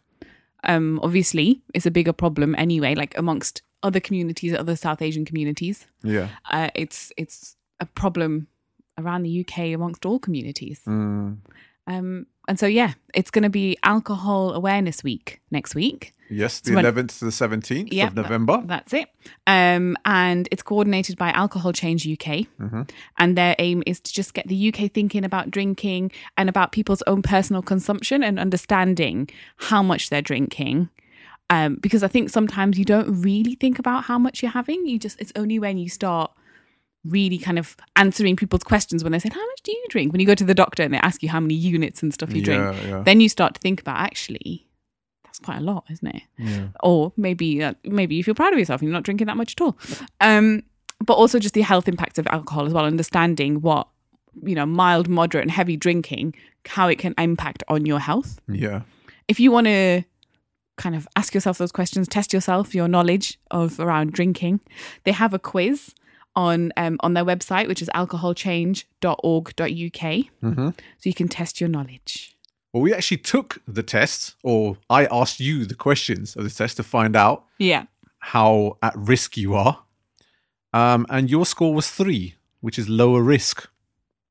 Um, obviously, it's a bigger problem anyway, like amongst other communities, other South Asian communities. yeah. Uh, it's it's a problem around the UK amongst all communities. Mm, Um, and so yeah, it's going to be Alcohol Awareness Week next week. yes, the So 11th to the 17th Yep, of November. That's it. Um, and it's coordinated by Alcohol Change UK. Mhm. And their aim is to just get the UK thinking about drinking and about people's own personal consumption and understanding how much they're drinking. Um, because I think sometimes you don't really think about how much you're having. You just, it's only when you start really kind of answering people's questions when they say, How much do you drink? When you go to the doctor and they ask you how many units and stuff you drink, Yeah, yeah. then you start to think about actually, that's quite a lot, isn't it? yeah. or maybe uh, maybe you feel proud of yourself and you're not drinking that much at all um but also just the health impacts of alcohol as well understanding what you know mild moderate and heavy drinking how it can impact on your health Yeah. if you want to kind of ask yourself those questions test yourself your knowledge of around drinking they have a quiz on um, on their website which is alcoholchange.org.uk Mm-hmm. so you can test your knowledge Well, we actually took the test, or I asked you the questions of the test to find out Yeah. how at risk you are. Um, and your score was three, which is lower risk.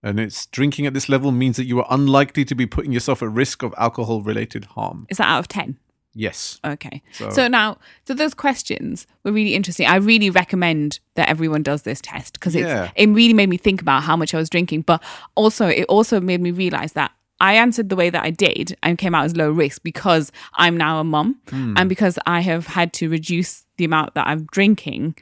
And it's drinking at this level means that you are unlikely to be putting yourself at risk of alcohol related harm. Is that out of 10? Yes. Okay. So- So, now, so those questions were really interesting. I really recommend that everyone does this test because Yeah. it really made me think about how much I was drinking, but also it also made me realize that I answered the way that I did and came out as low risk because I'm now a mum hmm. and because I have had to reduce the amount that I'm drinking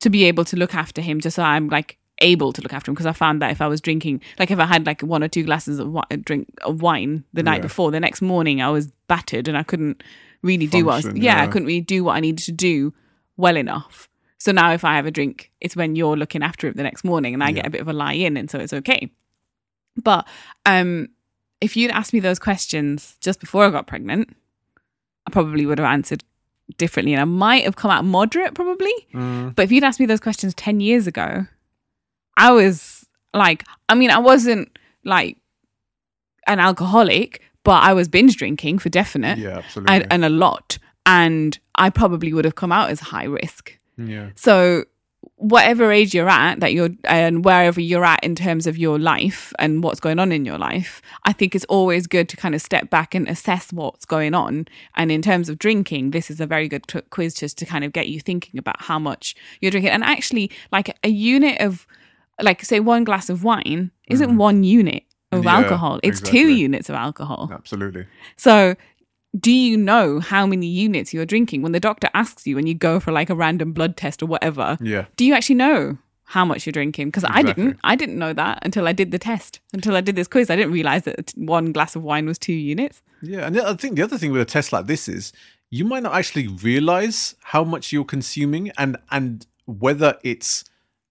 to be able to look after him just so I'm like able to look after him because I found that if I was drinking like if I had like one or two glasses of wi- drink of wine the night Yeah. before the next morning I was battered and I couldn't really do what I was, Function, yeah, I couldn't really do what I needed to do well enough. So now if I have a drink it's when you're looking after it the next morning and I get a bit of a lie in and so it's okay. But um if you'd asked me those questions just before I got pregnant I probably would have answered differently and I might have come out moderate probably. Mm, but if you'd asked me those questions 10 years ago, I was like, I mean, I wasn't like an alcoholic, but I was binge drinking for definite yeah, absolutely. and, and a lot. And I probably would have come out as high risk. yeah. So, whatever age you're at, that you're, and wherever you're at in terms of your life and what's going on in your life, I think it's always good to kind of step back and assess what's going on. And in terms of drinking, this is a very good t- quiz just to kind of get you thinking about how much you're drinking. And actually, like a unit of, like, say, one glass of wine isn't mm. one unit of Yeah, alcohol, it's two units of alcohol. Absolutely. So, do you know how many units you're drinking when the doctor asks you and you go for like a random blood test or whatever? Yeah. Do you actually know how much you're drinking? Because I didn't. I didn't know that until I did the test. Until I did this quiz, I didn't realize that one glass of wine was two units. Yeah, and I think the other thing with a test like this is you might not actually realize how much you're consuming and and whether it's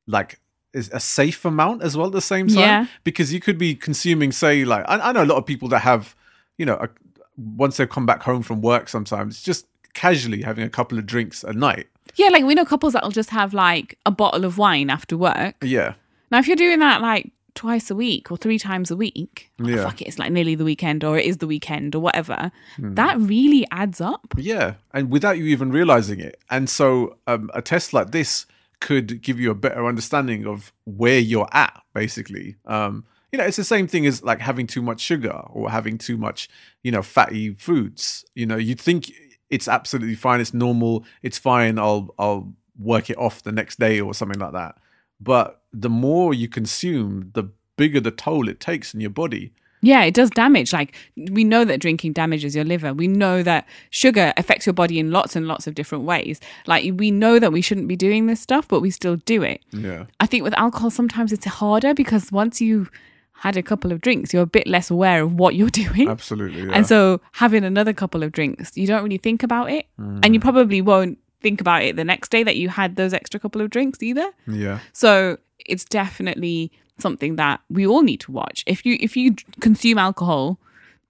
like is a safe amount as well at the same time. Yeah. Because you could be consuming, say, like I, I know a lot of people that have, you know, a, once they've come back home from work, sometimes just casually having a couple of drinks a night. Yeah, like we know couples that'll just have like a bottle of wine after work. Yeah, Now, if you're doing that like twice a week or three times a week, oh, fuck it, it's like nearly the weekend or it is the weekend or whatever. Hmm. That really adds up. Yeah, and without you even realizing it. And so um, a test like this could give you a better understanding of where you're at, basically. Um, you know, it's the same thing as like having too much sugar or having too much, you know, fatty foods. You know, you'd think it's absolutely fine, it's normal, it's fine. I'll I'll work it off the next day or something like that. But the more you consume, the bigger the toll it takes in your body. Yeah, it does damage. Like we know that drinking damages your liver. We know that sugar affects your body in lots and lots of different ways. Like we know that we shouldn't be doing this stuff, but we still do it. Yeah. I think with alcohol sometimes it's harder because once you had a couple of drinks, you're a bit less aware of what you're doing. Absolutely. Yeah. And so having another couple of drinks, you don't really think about it. And Mm. you probably won't think about it the next day that you had those extra couple of drinks either. yeah. So it's definitely something that we all need to watch. If you if you consume alcohol,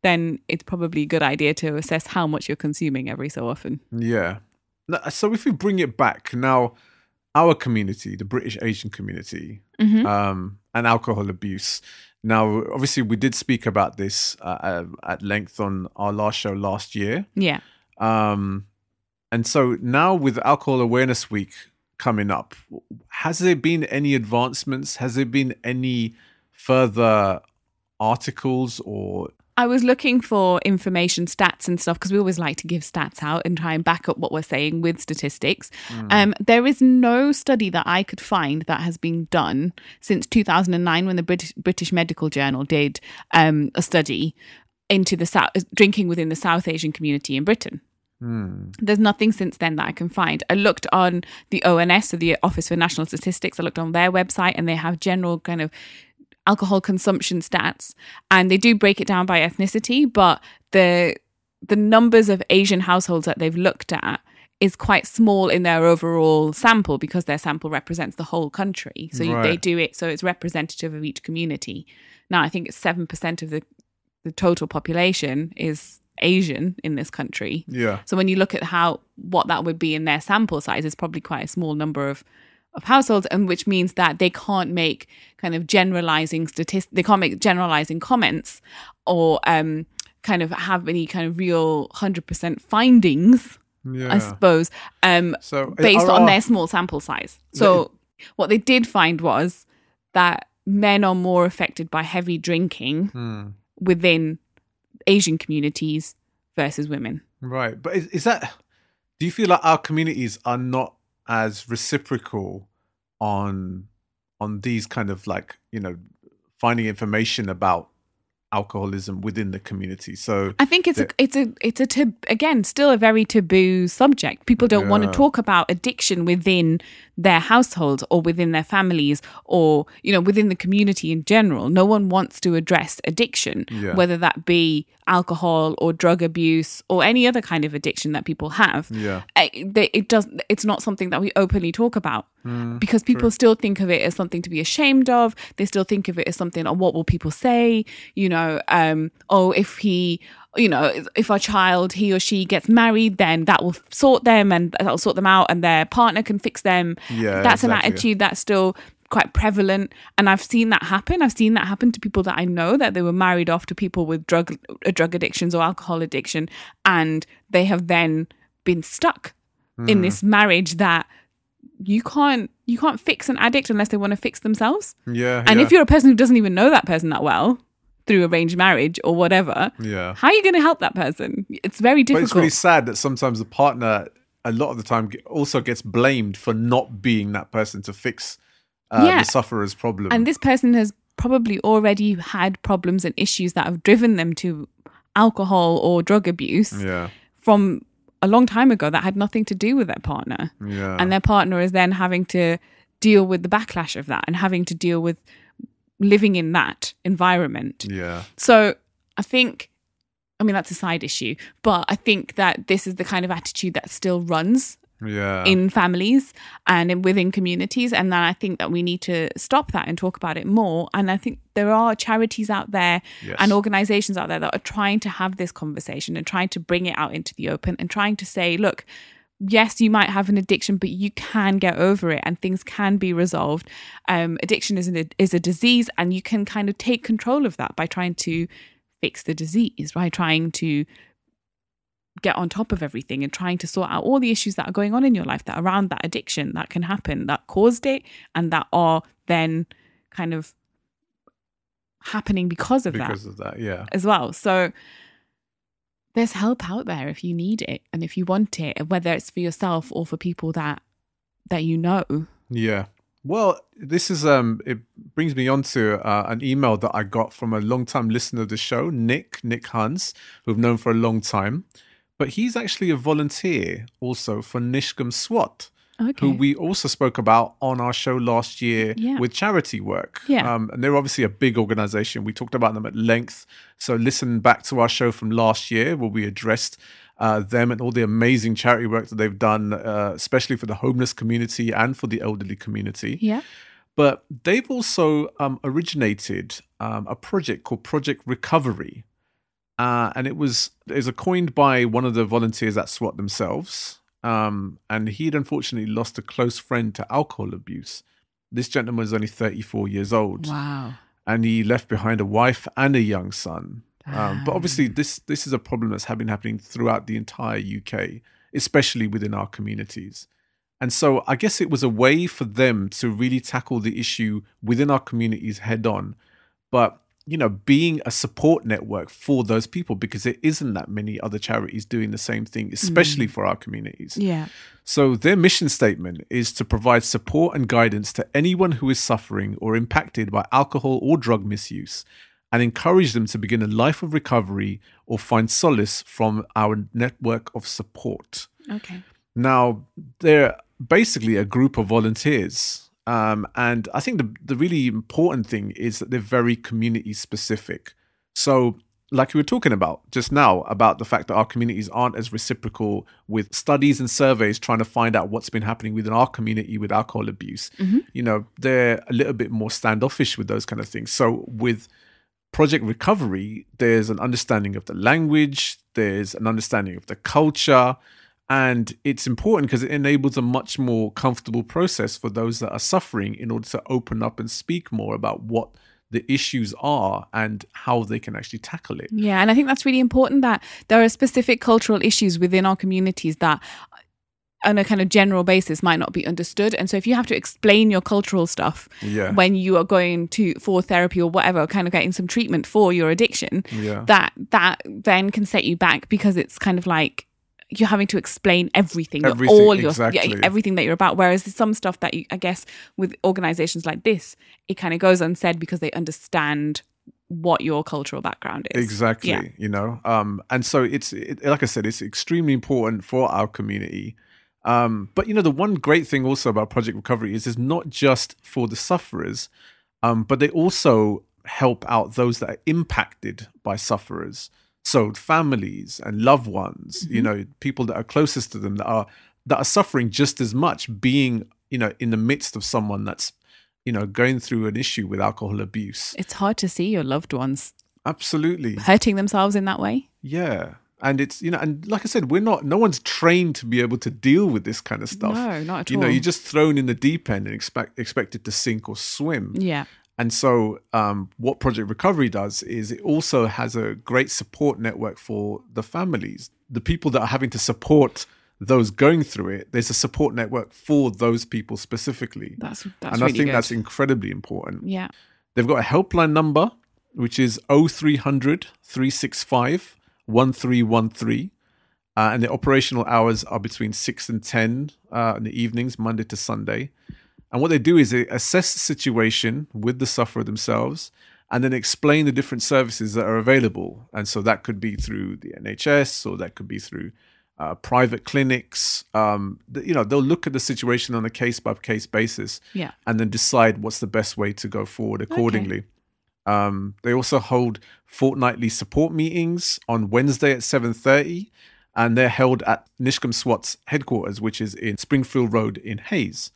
then it's probably a good idea to assess how much you're consuming every so often. Yeah. So if we bring it back now, our community, the British Asian community, Mhm. um, and alcohol abuse. Now, obviously, we did speak about this uh, uh, at length on our last show last year. Yeah. Um, and so now with Alcohol Awareness Week coming up, has there been any advancements? Has there been any further articles or I was looking for information, stats, and stuff because we always like to give stats out and try and back up what we're saying with statistics. Um, there is no study that I could find that has been done since 2009 when the British, British Medical Journal did um, a study into the South, drinking within the South Asian community in Britain. Hmm. There's nothing since then that I can find. I looked on the ONS, so the Office for National Statistics. I looked on their website, and they have general kind of alcohol consumption stats, and they do break it down by ethnicity. But the the numbers of Asian households that they've looked at is quite small in their overall sample because their sample represents the whole country. So you, they do it so it's representative of each community. Now I think it's seven percent of the the total population is Asian in this country. yeah, So when you look at how what that would be in their sample size, it's probably quite a small number of of households, and which means that they can't make kind of generalizing statistics. They can't make generalizing comments or um, kind of have any kind of real 100% findings, Yeah. I suppose, um, so based on our- their small sample size. So, what they did find was that men are more affected by heavy drinking Hmm. within Asian communities versus women. Right, but is, is that? Do you feel like our communities are not as reciprocal on on these kind of like you know finding information about alcoholism within the community? So I think it's the- a it's a it's a tab- again still a very taboo subject. People don't want to talk about addiction within their households or within their families or you know within the community in general. No one wants to address addiction, Yeah. whether that be alcohol or drug abuse or any other kind of addiction that people have. yeah, I- they- It does. It's not something that we openly talk about Hmm, because people still think of it as something to be ashamed of. They still think of it as something. Oh, what will people say? You know, um, oh, if he, you know, if a child, he or she gets married, then that will sort them and that will sort them out, and their partner can fix them. Yeah, that's an attitude that's still quite prevalent and i've seen that happen i've seen that happen to people that i know that they were married off to people with drug uh, drug addictions or alcohol addiction and they have then been stuck Hmm. in this marriage that you can't you can't fix an addict unless they want to fix themselves yeah, and yeah, if you're a person who doesn't even know that person that well through arranged marriage or whatever yeah. how are you going to help that person it's very But difficult it's really sad that sometimes the partner, a lot of the time, also gets blamed for not being that person to fix uh, Yeah. the sufferer's problem. And this person has probably already had problems and issues that have driven them to alcohol or drug abuse yeah, from a long time ago that had nothing to do with their partner. yeah, And their partner is then having to deal with the backlash of that and having to deal with living in that environment. yeah, So I think, I mean, that's a side issue, but I think that this is the kind of attitude that still runs yeah. in families and in, within communities. And then I think that we need to stop that and talk about it more. And I think there are charities out there Yes. and organizations out there that are trying to have this conversation and trying to bring it out into the open and trying to say, look, yes, you might have an addiction, but you can get over it and things can be resolved. Um, addiction is, an, is a disease, and you can kind of take control of that by trying to fix the disease, by trying to get on top of everything and trying to sort out all the issues that are going on in your life that are around that addiction that can happen, that caused it, and that are then kind of happening because of that because of that, yeah. as well. So there's help out there if you need it and if you want it, whether it's for yourself or for people that that you know. Yeah. Well, this is um it brings me on to uh, an email that I got from a long-time listener of the show, Nick, Nick Hans, who I've known for a long time. But he's actually a volunteer also for Nishkam SWAT, Okay. who we also spoke about on our show last year Yeah. with charity work. Yeah. Um, and they're obviously a big organization. We talked about them at length. So listen back to our show from last year where we addressed uh, them and all the amazing charity work that they've done, uh, especially for the homeless community and for the elderly community. yeah. But they've also um, originated um, a project called Project Recovery. Uh, and it was it was coined by one of the volunteers at SWAT themselves. Um, and he'd unfortunately lost a close friend to alcohol abuse. This gentleman was only 34 years old, Wow. and he left behind a wife and a young son. Um, but obviously, this this is a problem that's been happening throughout the entire UK, especially within our communities. And so, I guess it was a way for them to really tackle the issue within our communities head on. But you know, being a support network for those people because there isn't that many other charities doing the same thing, especially mm. for our communities. Yeah. So, their mission statement is to provide support and guidance to anyone who is suffering or impacted by alcohol or drug misuse and encourage them to begin a life of recovery or find solace from our network of support. Okay. Now, they're basically a group of volunteers. Um, and I think the, the really important thing is that they're very community specific. So, like we were talking about just now, about the fact that our communities aren't as reciprocal with studies and surveys trying to find out what's been happening within our community with alcohol abuse. You know, they're a little bit more standoffish with those kind of things. So, with Project Recovery, there's an understanding of the language, there's an understanding of the culture, and it's important because it enables a much more comfortable process for those that are suffering in order to open up and speak more about what the issues are and how they can actually tackle it. Yeah, and I think that's really important that there are specific cultural issues within our communities that uh, on a kind of general basis might not be understood and so if you have to explain your cultural stuff Yeah. when you are going to for therapy or whatever kind of getting some treatment for your addiction Yeah. that that then can set you back because it's kind of like you're having to explain everything, Everything, all your exactly. yeah, everything that you're about whereas there's some stuff that you, i guess with organizations like this it kind of goes unsaid because they understand what your cultural background is Exactly. Yeah. You know, um, and so it's it, like I said, it's extremely important for our community. Um, but you know, the one great thing also about Project Recovery is it's not just for the sufferers, um, but they also help out those that are impacted by sufferers. So families and loved ones, you mm-hmm. know, people that are closest to them that are that are suffering just as much, being you know in the midst of someone that's you know going through an issue with alcohol abuse. it's hard to see your loved ones Absolutely. hurting themselves in that way Yeah. And it's, you know, and like I said, we're not, no one's trained to be able to deal with this kind of stuff. no not at you all know, you're just thrown in the deep end and expect expected to sink or swim. yeah And so, um, what Project Recovery does is it also has a great support network for the families, the people that are having to support those going through it. There's a support network for those people specifically, that's that's and really I think good. that's incredibly important. yeah They've got a helpline number, which is 0300 365 1313. Uh, and the operational hours are between 6 and 10 uh, in the evenings, Monday to Sunday. And what they do is they assess the situation with the sufferer themselves and then explain the different services that are available. And so that could be through the NHS or that could be through uh, private clinics. Um, you know, they'll look at the situation on a case by case basis yeah and then decide what's the best way to go forward accordingly. Um, they also hold fortnightly support meetings on Wednesday at 7.30 and they're held at Nishkam SWAT's headquarters, which is in Springfield Road in Hayes.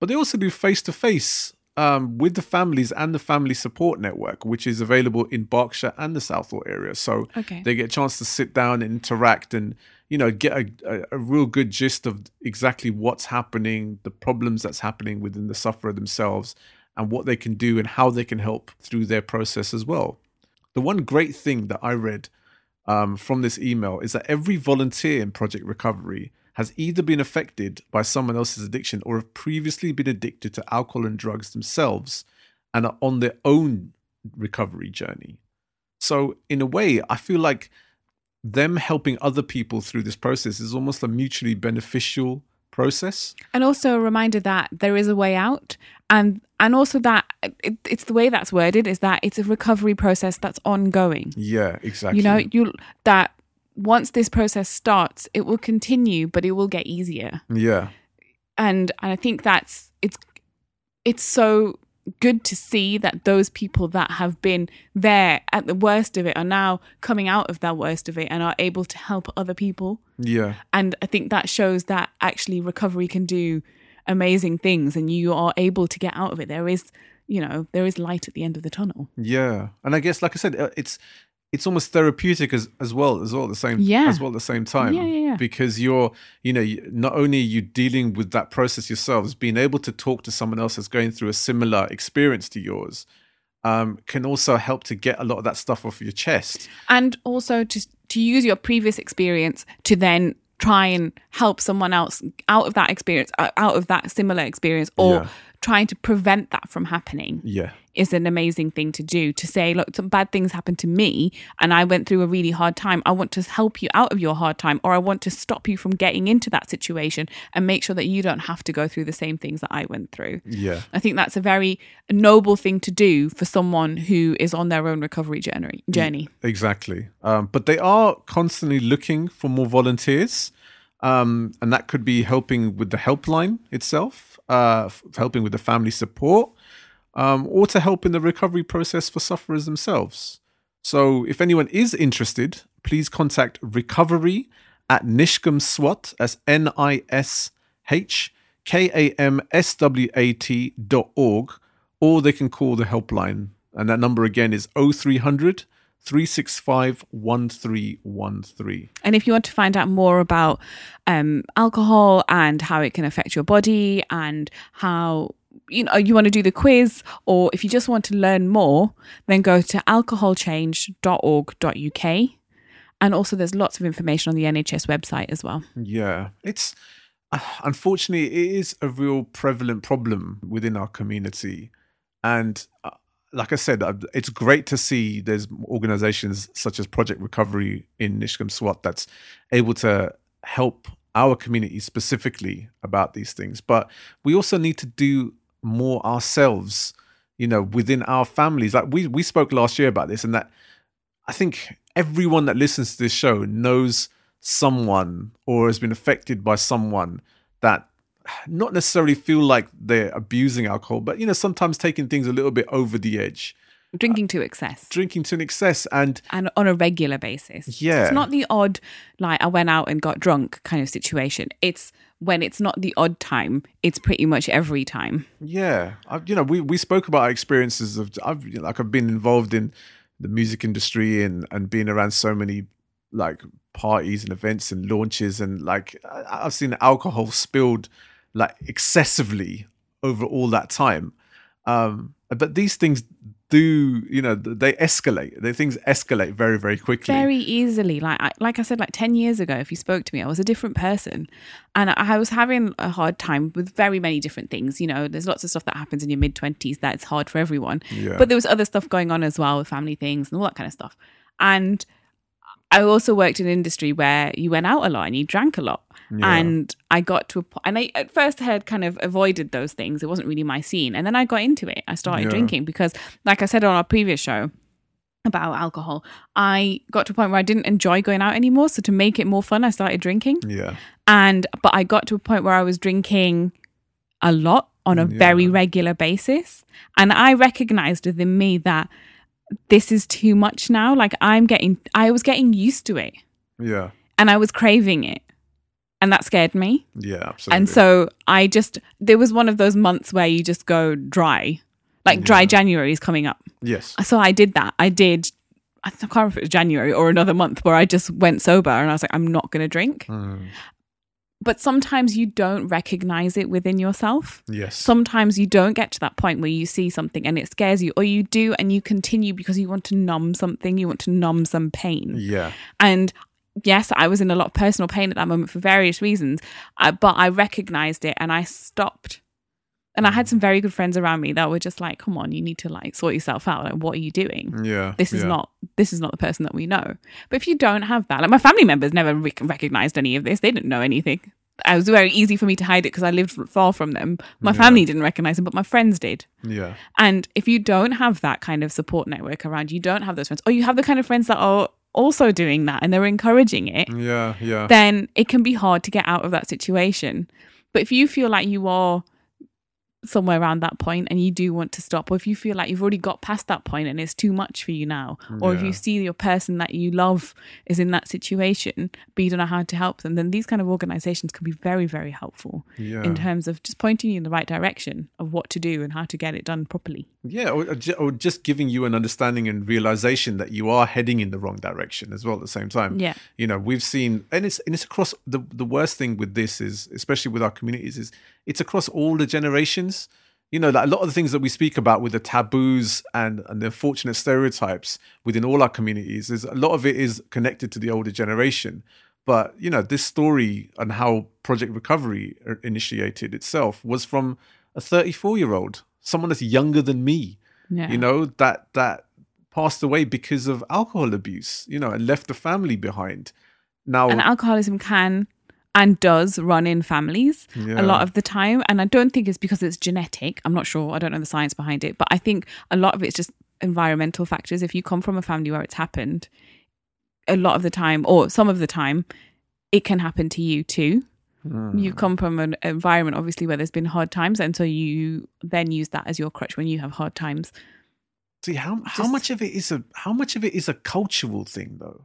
But they also do face-to-face um, with the families and the family support network, which is available in Berkshire and the Southall area. So Okay. they get a chance to sit down and interact and you know get a, a, a real good gist of exactly what's happening the problems that's happening within the sufferer themselves and what they can do and how they can help through their process as well the one great thing that i read um, from this email is that every volunteer in project recovery has either been affected by someone else's addiction or have previously been addicted to alcohol and drugs themselves and are on their own recovery journey so in a way i feel like them helping other people through this process is almost a mutually beneficial process. and also a reminder that there is a way out and and also that it, it's the way that's worded is that it's a recovery process that's ongoing Yeah, exactly. you know you that once this process starts it will continue but it will get easier. Yeah, and and i think that's it's it's so good to see that those people that have been there at the worst of it are now coming out of that worst of it and are able to help other people. Yeah, and i think that shows that actually recovery can do amazing things and you are able to get out of it. There is you know there is light at the end of the tunnel. Yeah. And I guess, like I said, uh, it's it's almost therapeutic as as well as well at the same Yeah. as well at the same time. Yeah, yeah, yeah. Because you're you know not only are you dealing with that process yourselves, being able to talk to someone else that's going through a similar experience to yours. Um, can also help to get a lot of that stuff off your chest. and also to to use your previous experience to then try and help someone else out of that experience uh, out of that similar experience or Yeah. Trying to prevent that from happening Yeah, is an amazing thing to do to say look some bad things happened to me and i went through a really hard time i want to help you out of your hard time or i want to stop you from getting into that situation and make sure that you don't have to go through the same things that i went through yeah. I think that's a very noble thing to do for someone who is on their own recovery journey. Journey. Exactly. Um, but they are constantly looking for more volunteers. Um, and that could be helping with the helpline itself, uh, f- helping with the family support, um, or to help in the recovery process for sufferers themselves. So if anyone is interested, please contact recovery at Nishkam SWAT, that's N I S H K A M S W A T dot org, or they can call the helpline. And that number again is 0300 365 1313. And if you want to find out more about um, alcohol and how it can affect your body and how you know you want to do the quiz or if you just want to learn more then go to alcoholchange.org.uk and also there's lots of information on the nhs website as well. Yeah, it's uh, unfortunately it is a real prevalent problem within our community, and uh, like I said, it's great to see there's organisations such as Project Recovery in Nishkam Swat that's able to help our community specifically about these things. But we also need to do more ourselves, you know, within our families. Like we we spoke last year about this, and that I think everyone that listens to this show knows someone or has been affected by someone that not necessarily feel like they're abusing alcohol, but you know, sometimes taking things a little bit over the edge, drinking to excess. Drinking to an excess, and and on a regular basis. Yeah. it's not the odd like i went out and got drunk kind of situation. It's when it's not the odd time it's pretty much every time. Yeah, I, you know, we we spoke about our experiences of I've you know, like I've been involved in the music industry and and being around so many like parties and events and launches and like I- I've seen alcohol spilled like excessively over all that time. Um, but these things do, you know, they escalate. The things escalate very, very quickly. very easily like I, like i said like 10 years ago if you spoke to me i was a different person and i was having a hard time with very many different things you know there's lots of stuff that happens in your mid 20s that's hard for everyone Yeah. but there was other stuff going on as well with family things and all that kind of stuff and i also worked in an industry where you went out a lot and you drank a lot Yeah. and i got to a point and i at first had kind of avoided those things it wasn't really my scene and then i got into it i started Yeah. drinking because like i said on our previous show about alcohol i got to a point where i didn't enjoy going out anymore so to make it more fun i started drinking yeah. and but i got to a point where i was drinking a lot on a Yeah. very regular basis and i recognized within me that this is too much now like i'm getting i was getting used to it Yeah. and i was craving it and that scared me Yeah. Absolutely. and so i just there was one of those months where you just go dry like dry Yeah. january is coming up yes. so I did that. I did. I can't remember if it was January or another month where I just went sober and I was like, I'm not going to drink. Mm, But sometimes you don't recognize it within yourself. yes. Sometimes you don't get to that point where you see something and it scares you, or you do and you continue because you want to numb something, you want to numb some pain. yeah. And yes, I was in a lot of personal pain at that moment for various reasons, uh, but I recognized it and I stopped. And I had some very good friends around me that were just like, "Come on, you need to like sort yourself out. Like, what are you doing? Yeah. this is yeah. not this is not the person that we know but if you don't have that like my family members never rec- recognized any of this they didn't know anything it was very easy for me to hide it because i lived far from them my Yeah. family didn't recognize them but my friends did Yeah. and if you don't have that kind of support network around you don't have those friends or you have the kind of friends that are also doing that and they're encouraging it Yeah. Yeah. then it can be hard to get out of that situation. But if you feel like you are somewhere around that point and you do want to stop, or if you feel like you've already got past that point and it's too much for you now, or if you see your person that you love is in that situation, but you don't know how to help them, then these kind of organizations can be very, very helpful yeah. in terms of just pointing you in the right direction of what to do and how to get it done properly. Yeah, or, uh, or or just giving you an understanding and realization that you are heading in the wrong direction as well at the same time. Yeah. You know, we've seen and it's and it's across the the worst thing with this is especially with our communities is it's across all the generations. You know, like a lot of the things that we speak about with the taboos and, and the unfortunate stereotypes within all our communities is a lot of it is connected to the older generation. But you know, this story and how Project Recovery initiated itself was from a 34 year old, someone that's younger than me Yeah. you know that that passed away because of alcohol abuse you know and left the family behind now and alcoholism can and does run in families Yeah. a lot of the time. And i don't think it's because it's genetic. I'm not sure. I don't know the science behind it. But i think a lot of it's just environmental factors. If you come from a family where it's happened a lot of the time or some of the time it can happen to you too. Hmm. you come from an environment obviously where there's been hard times and so you then use that as your crutch when you have hard times. See how how just- much of it is a how much of it is a cultural thing though?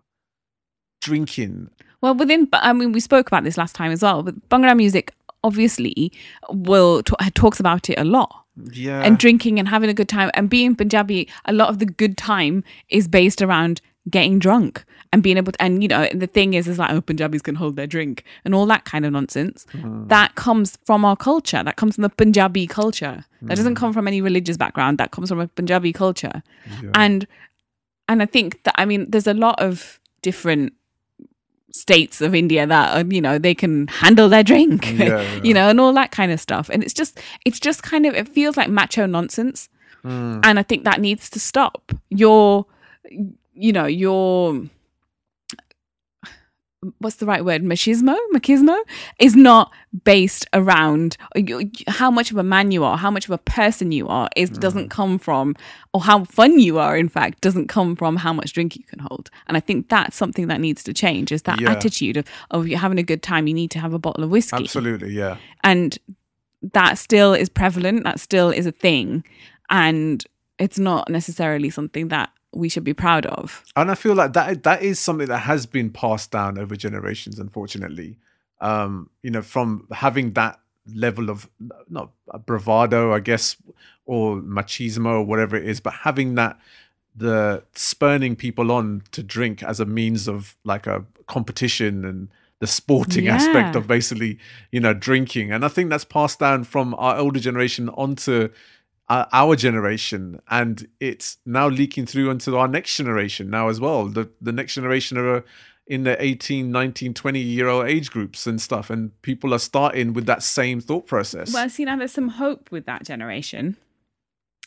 Drinking Well, within, I mean, we spoke about this last time as well, but Bhangra music obviously will t- uh, talks about it a lot. yeah. And drinking and having a good time and being Punjabi, a lot of the good time is based around getting drunk and being able to and you know the thing is is like oh punjabis can hold their drink and all that kind of nonsense. Mm. That comes from our culture. That comes from the punjabi culture. That doesn't come from any religious background. That comes from a punjabi culture. And and i think that i mean there's a lot of different states of india that you know they can handle their drink Yeah, yeah. you know and all that kind of stuff and it's just it's just kind of it feels like macho nonsense Hmm. and I think that needs to stop. Your, you know, your what's the right word? Machismo, machismo is not based around how much of a man you are, how much of a person you are. It Hmm. doesn't come from, or how fun you are. In fact, doesn't come from how much drink you can hold. And I think that's something that needs to change. Is that Yeah. attitude of, of you're having a good time, you need to have a bottle of whiskey Absolutely, yeah. and that still is prevalent that still is a thing and it's not necessarily something that we should be proud of. And I feel like that that is something that has been passed down over generations. Unfortunately, um, you know, from having that level of not bravado, I guess, or machismo or whatever it is, but having that the spurning people on to drink as a means of like a competition and the sporting aspect of basically you know drinking. And i think that's passed down from our older generation onto our generation and it's now leaking through into our next generation now as well. The the next generation are in the 18 19 20 year old age groups and stuff and people are starting with that same thought process. Well see now there's some hope with that generation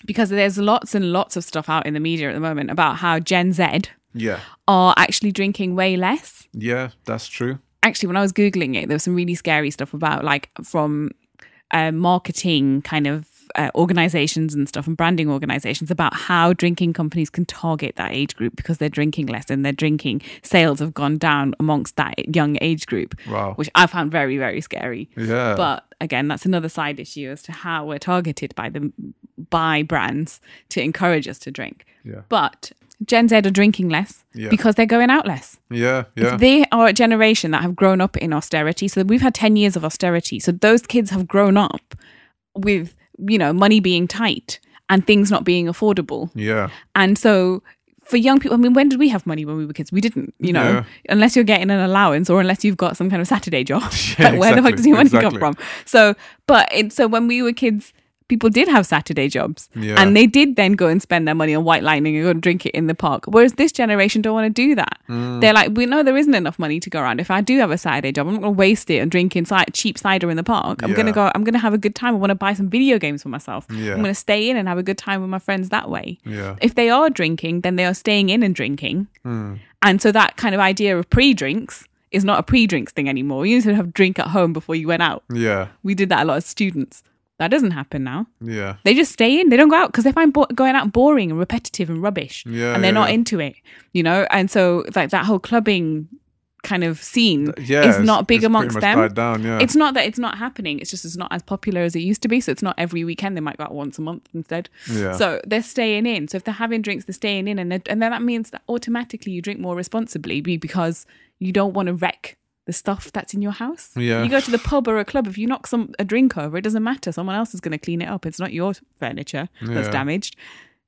because there's lots and lots of stuff out in the media at the moment about how gen z yeah. are actually drinking way less. Yeah that's true. Actually when I was googling it, there was some really scary stuff about like from uh, marketing kind of uh, organizations and stuff and branding organizations about how drinking companies can target that age group because they're drinking less and their drinking sales have gone down amongst that young age group, Wow. which I found very very scary. yeah But again, that's another side issue as to how we're targeted by the by brands to encourage us to drink. Yeah. But Gen Z are drinking less Yeah. because they're going out less. yeah yeah They are a generation that have grown up in austerity. So we've had 10 years of austerity. So those kids have grown up with, you know, money being tight and things not being affordable. yeah And so for young people, I mean, when did we have money when we were kids? We didn't, you know, Yeah. unless you're getting an allowance or unless you've got some kind of Saturday job. Yeah, like, where the fuck does your money exactly. come from? So, but it, so when we were kids, people did have Saturday jobs Yeah. and they did then go and spend their money on white lightning and go and drink it in the park. Whereas this generation don't want to do that. Mm. They're like, we know there isn't enough money to go around. If I do have a Saturday job, I'm not going to waste it and drink inside cheap cider in the park. I'm going to go, I'm going to have a good time. I want to buy some video games for myself. Yeah. I'm going to stay in and have a good time with my friends that way. yeah If they are drinking, then they are staying in and drinking. Hmm. And so that kind of idea of pre drinks is not a pre drinks thing anymore. You used to have drink at home before you went out. yeah We did that a lot as students. That doesn't happen now. yeah They just stay in. They don't go out because they find bo- going out boring and repetitive and rubbish. Yeah, and they're yeah, not yeah. into it, you know. And so, like that whole clubbing kind of scene yeah is not big amongst them. down yeah It's not that it's not happening. It's just it's not as popular as it used to be. So it's not every weekend. They might go out once a month instead. Yeah. So they're staying in. So if they're having drinks, they're staying in, and they're- and then that means that automatically you drink more responsibly be- because you don't want to wreck the stuff that's in your house. Yeah. You go to the pub or a club. If you knock some a drink over, it doesn't matter. Someone else is going to clean it up. It's not your furniture that's Yeah. damaged.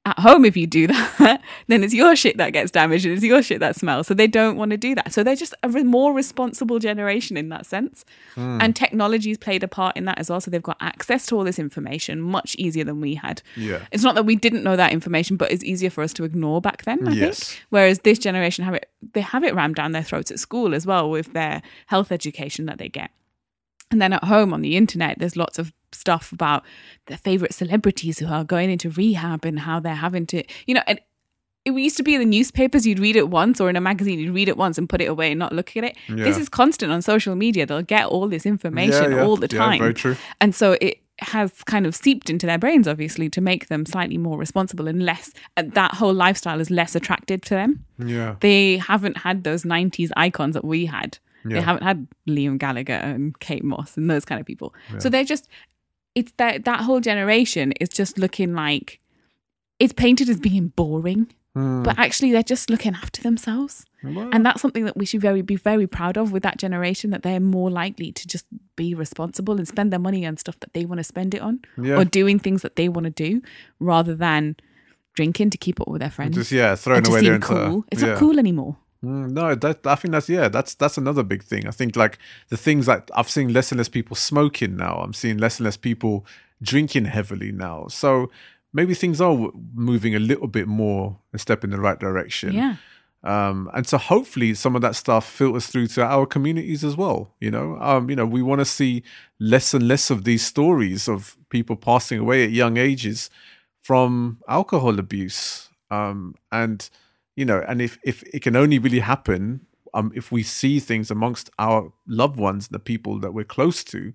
At home, if you do that, then it's your shit that gets damaged and it's your shit that smells. So they don't want to do that. So they're just a re- more responsible generation in that sense. Hmm. And technology's played a part in that as well. So they've got access to all this information much easier than we had. Yeah. It's not that we didn't know that information, but it's easier for us to ignore back then, I Yes. think. Whereas this generation have it they have it rammed down their throats at school as well with their health education that they get. And then at home on the internet, there's lots of stuff about their favorite celebrities who are going into rehab and how they're having to, you know, and it used to be in the newspapers, you'd read it once, or in a magazine, you'd read it once and put it away and not look at it. This is constant on social media. They'll get all this information Yeah, yeah. all the Yeah, time. very true. And so it has kind of seeped into their brains, obviously, to make them slightly more responsible and less, and that whole lifestyle is less attractive to them Yeah. they haven't had those 90s icons that we had. They haven't had Liam Gallagher and Kate Moss and those kind of people. So they're just it's that that whole generation is just looking like it's painted as being boring, Hmm. but actually they're just looking after themselves. Well, And that's something that we should very be very proud of with that generation that they're more likely to just be responsible and spend their money on stuff that they want to spend it on Yeah. or doing things that they want to do rather than drinking to keep up with their friends. Just yeah, throwing away their cool. entire. It's yeah. not cool anymore. Mm, no, that I think that's yeah, that's that's another big thing. I think like the things like I've seen less and less people smoking now. I'm seeing less and less people drinking heavily now. So maybe things are moving a little bit more a step in the right direction. Yeah. Um, and so hopefully some of that stuff filters through to our communities as well. You know, um, you know, we want to see less and less of these stories of people passing away at young ages from alcohol abuse. Um, and you know, and if if it can only really happen um, if we see things amongst our loved ones, the people that we're close to,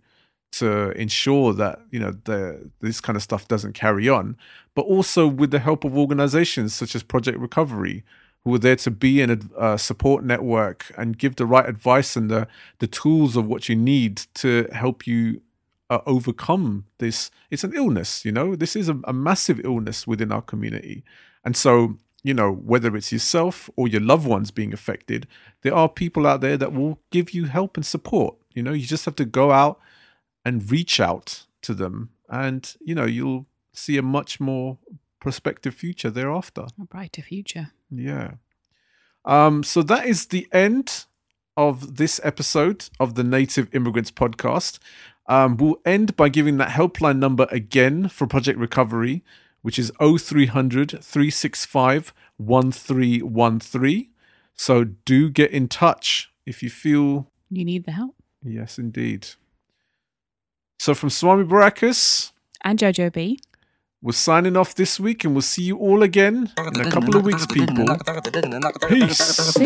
to ensure that you know the this kind of stuff doesn't carry on, but also with the help of organizations such as Project Recovery, who are there to be in a support network and give the right advice and the the tools of what you need to help you uh, overcome this. It's an illness, you know. This is a, a massive illness within our community, and so you know whether it's yourself or your loved ones being affected, there are people out there that will give you help and support. You know, you just have to go out and reach out to them, and you know you'll see a much more prospective future thereafter. A brighter future. Yeah. Um, so that is the end of this episode of the Native Immigrants Podcast. Um, we'll end by giving that helpline number again for Project Recovery, which is 0300 365 1313. So do get in touch if you feel, You need the help. yes, indeed. So from Swami Baracus, And Jyojo B. we're signing off this week and we'll see you all again in a couple of weeks, people. Peace.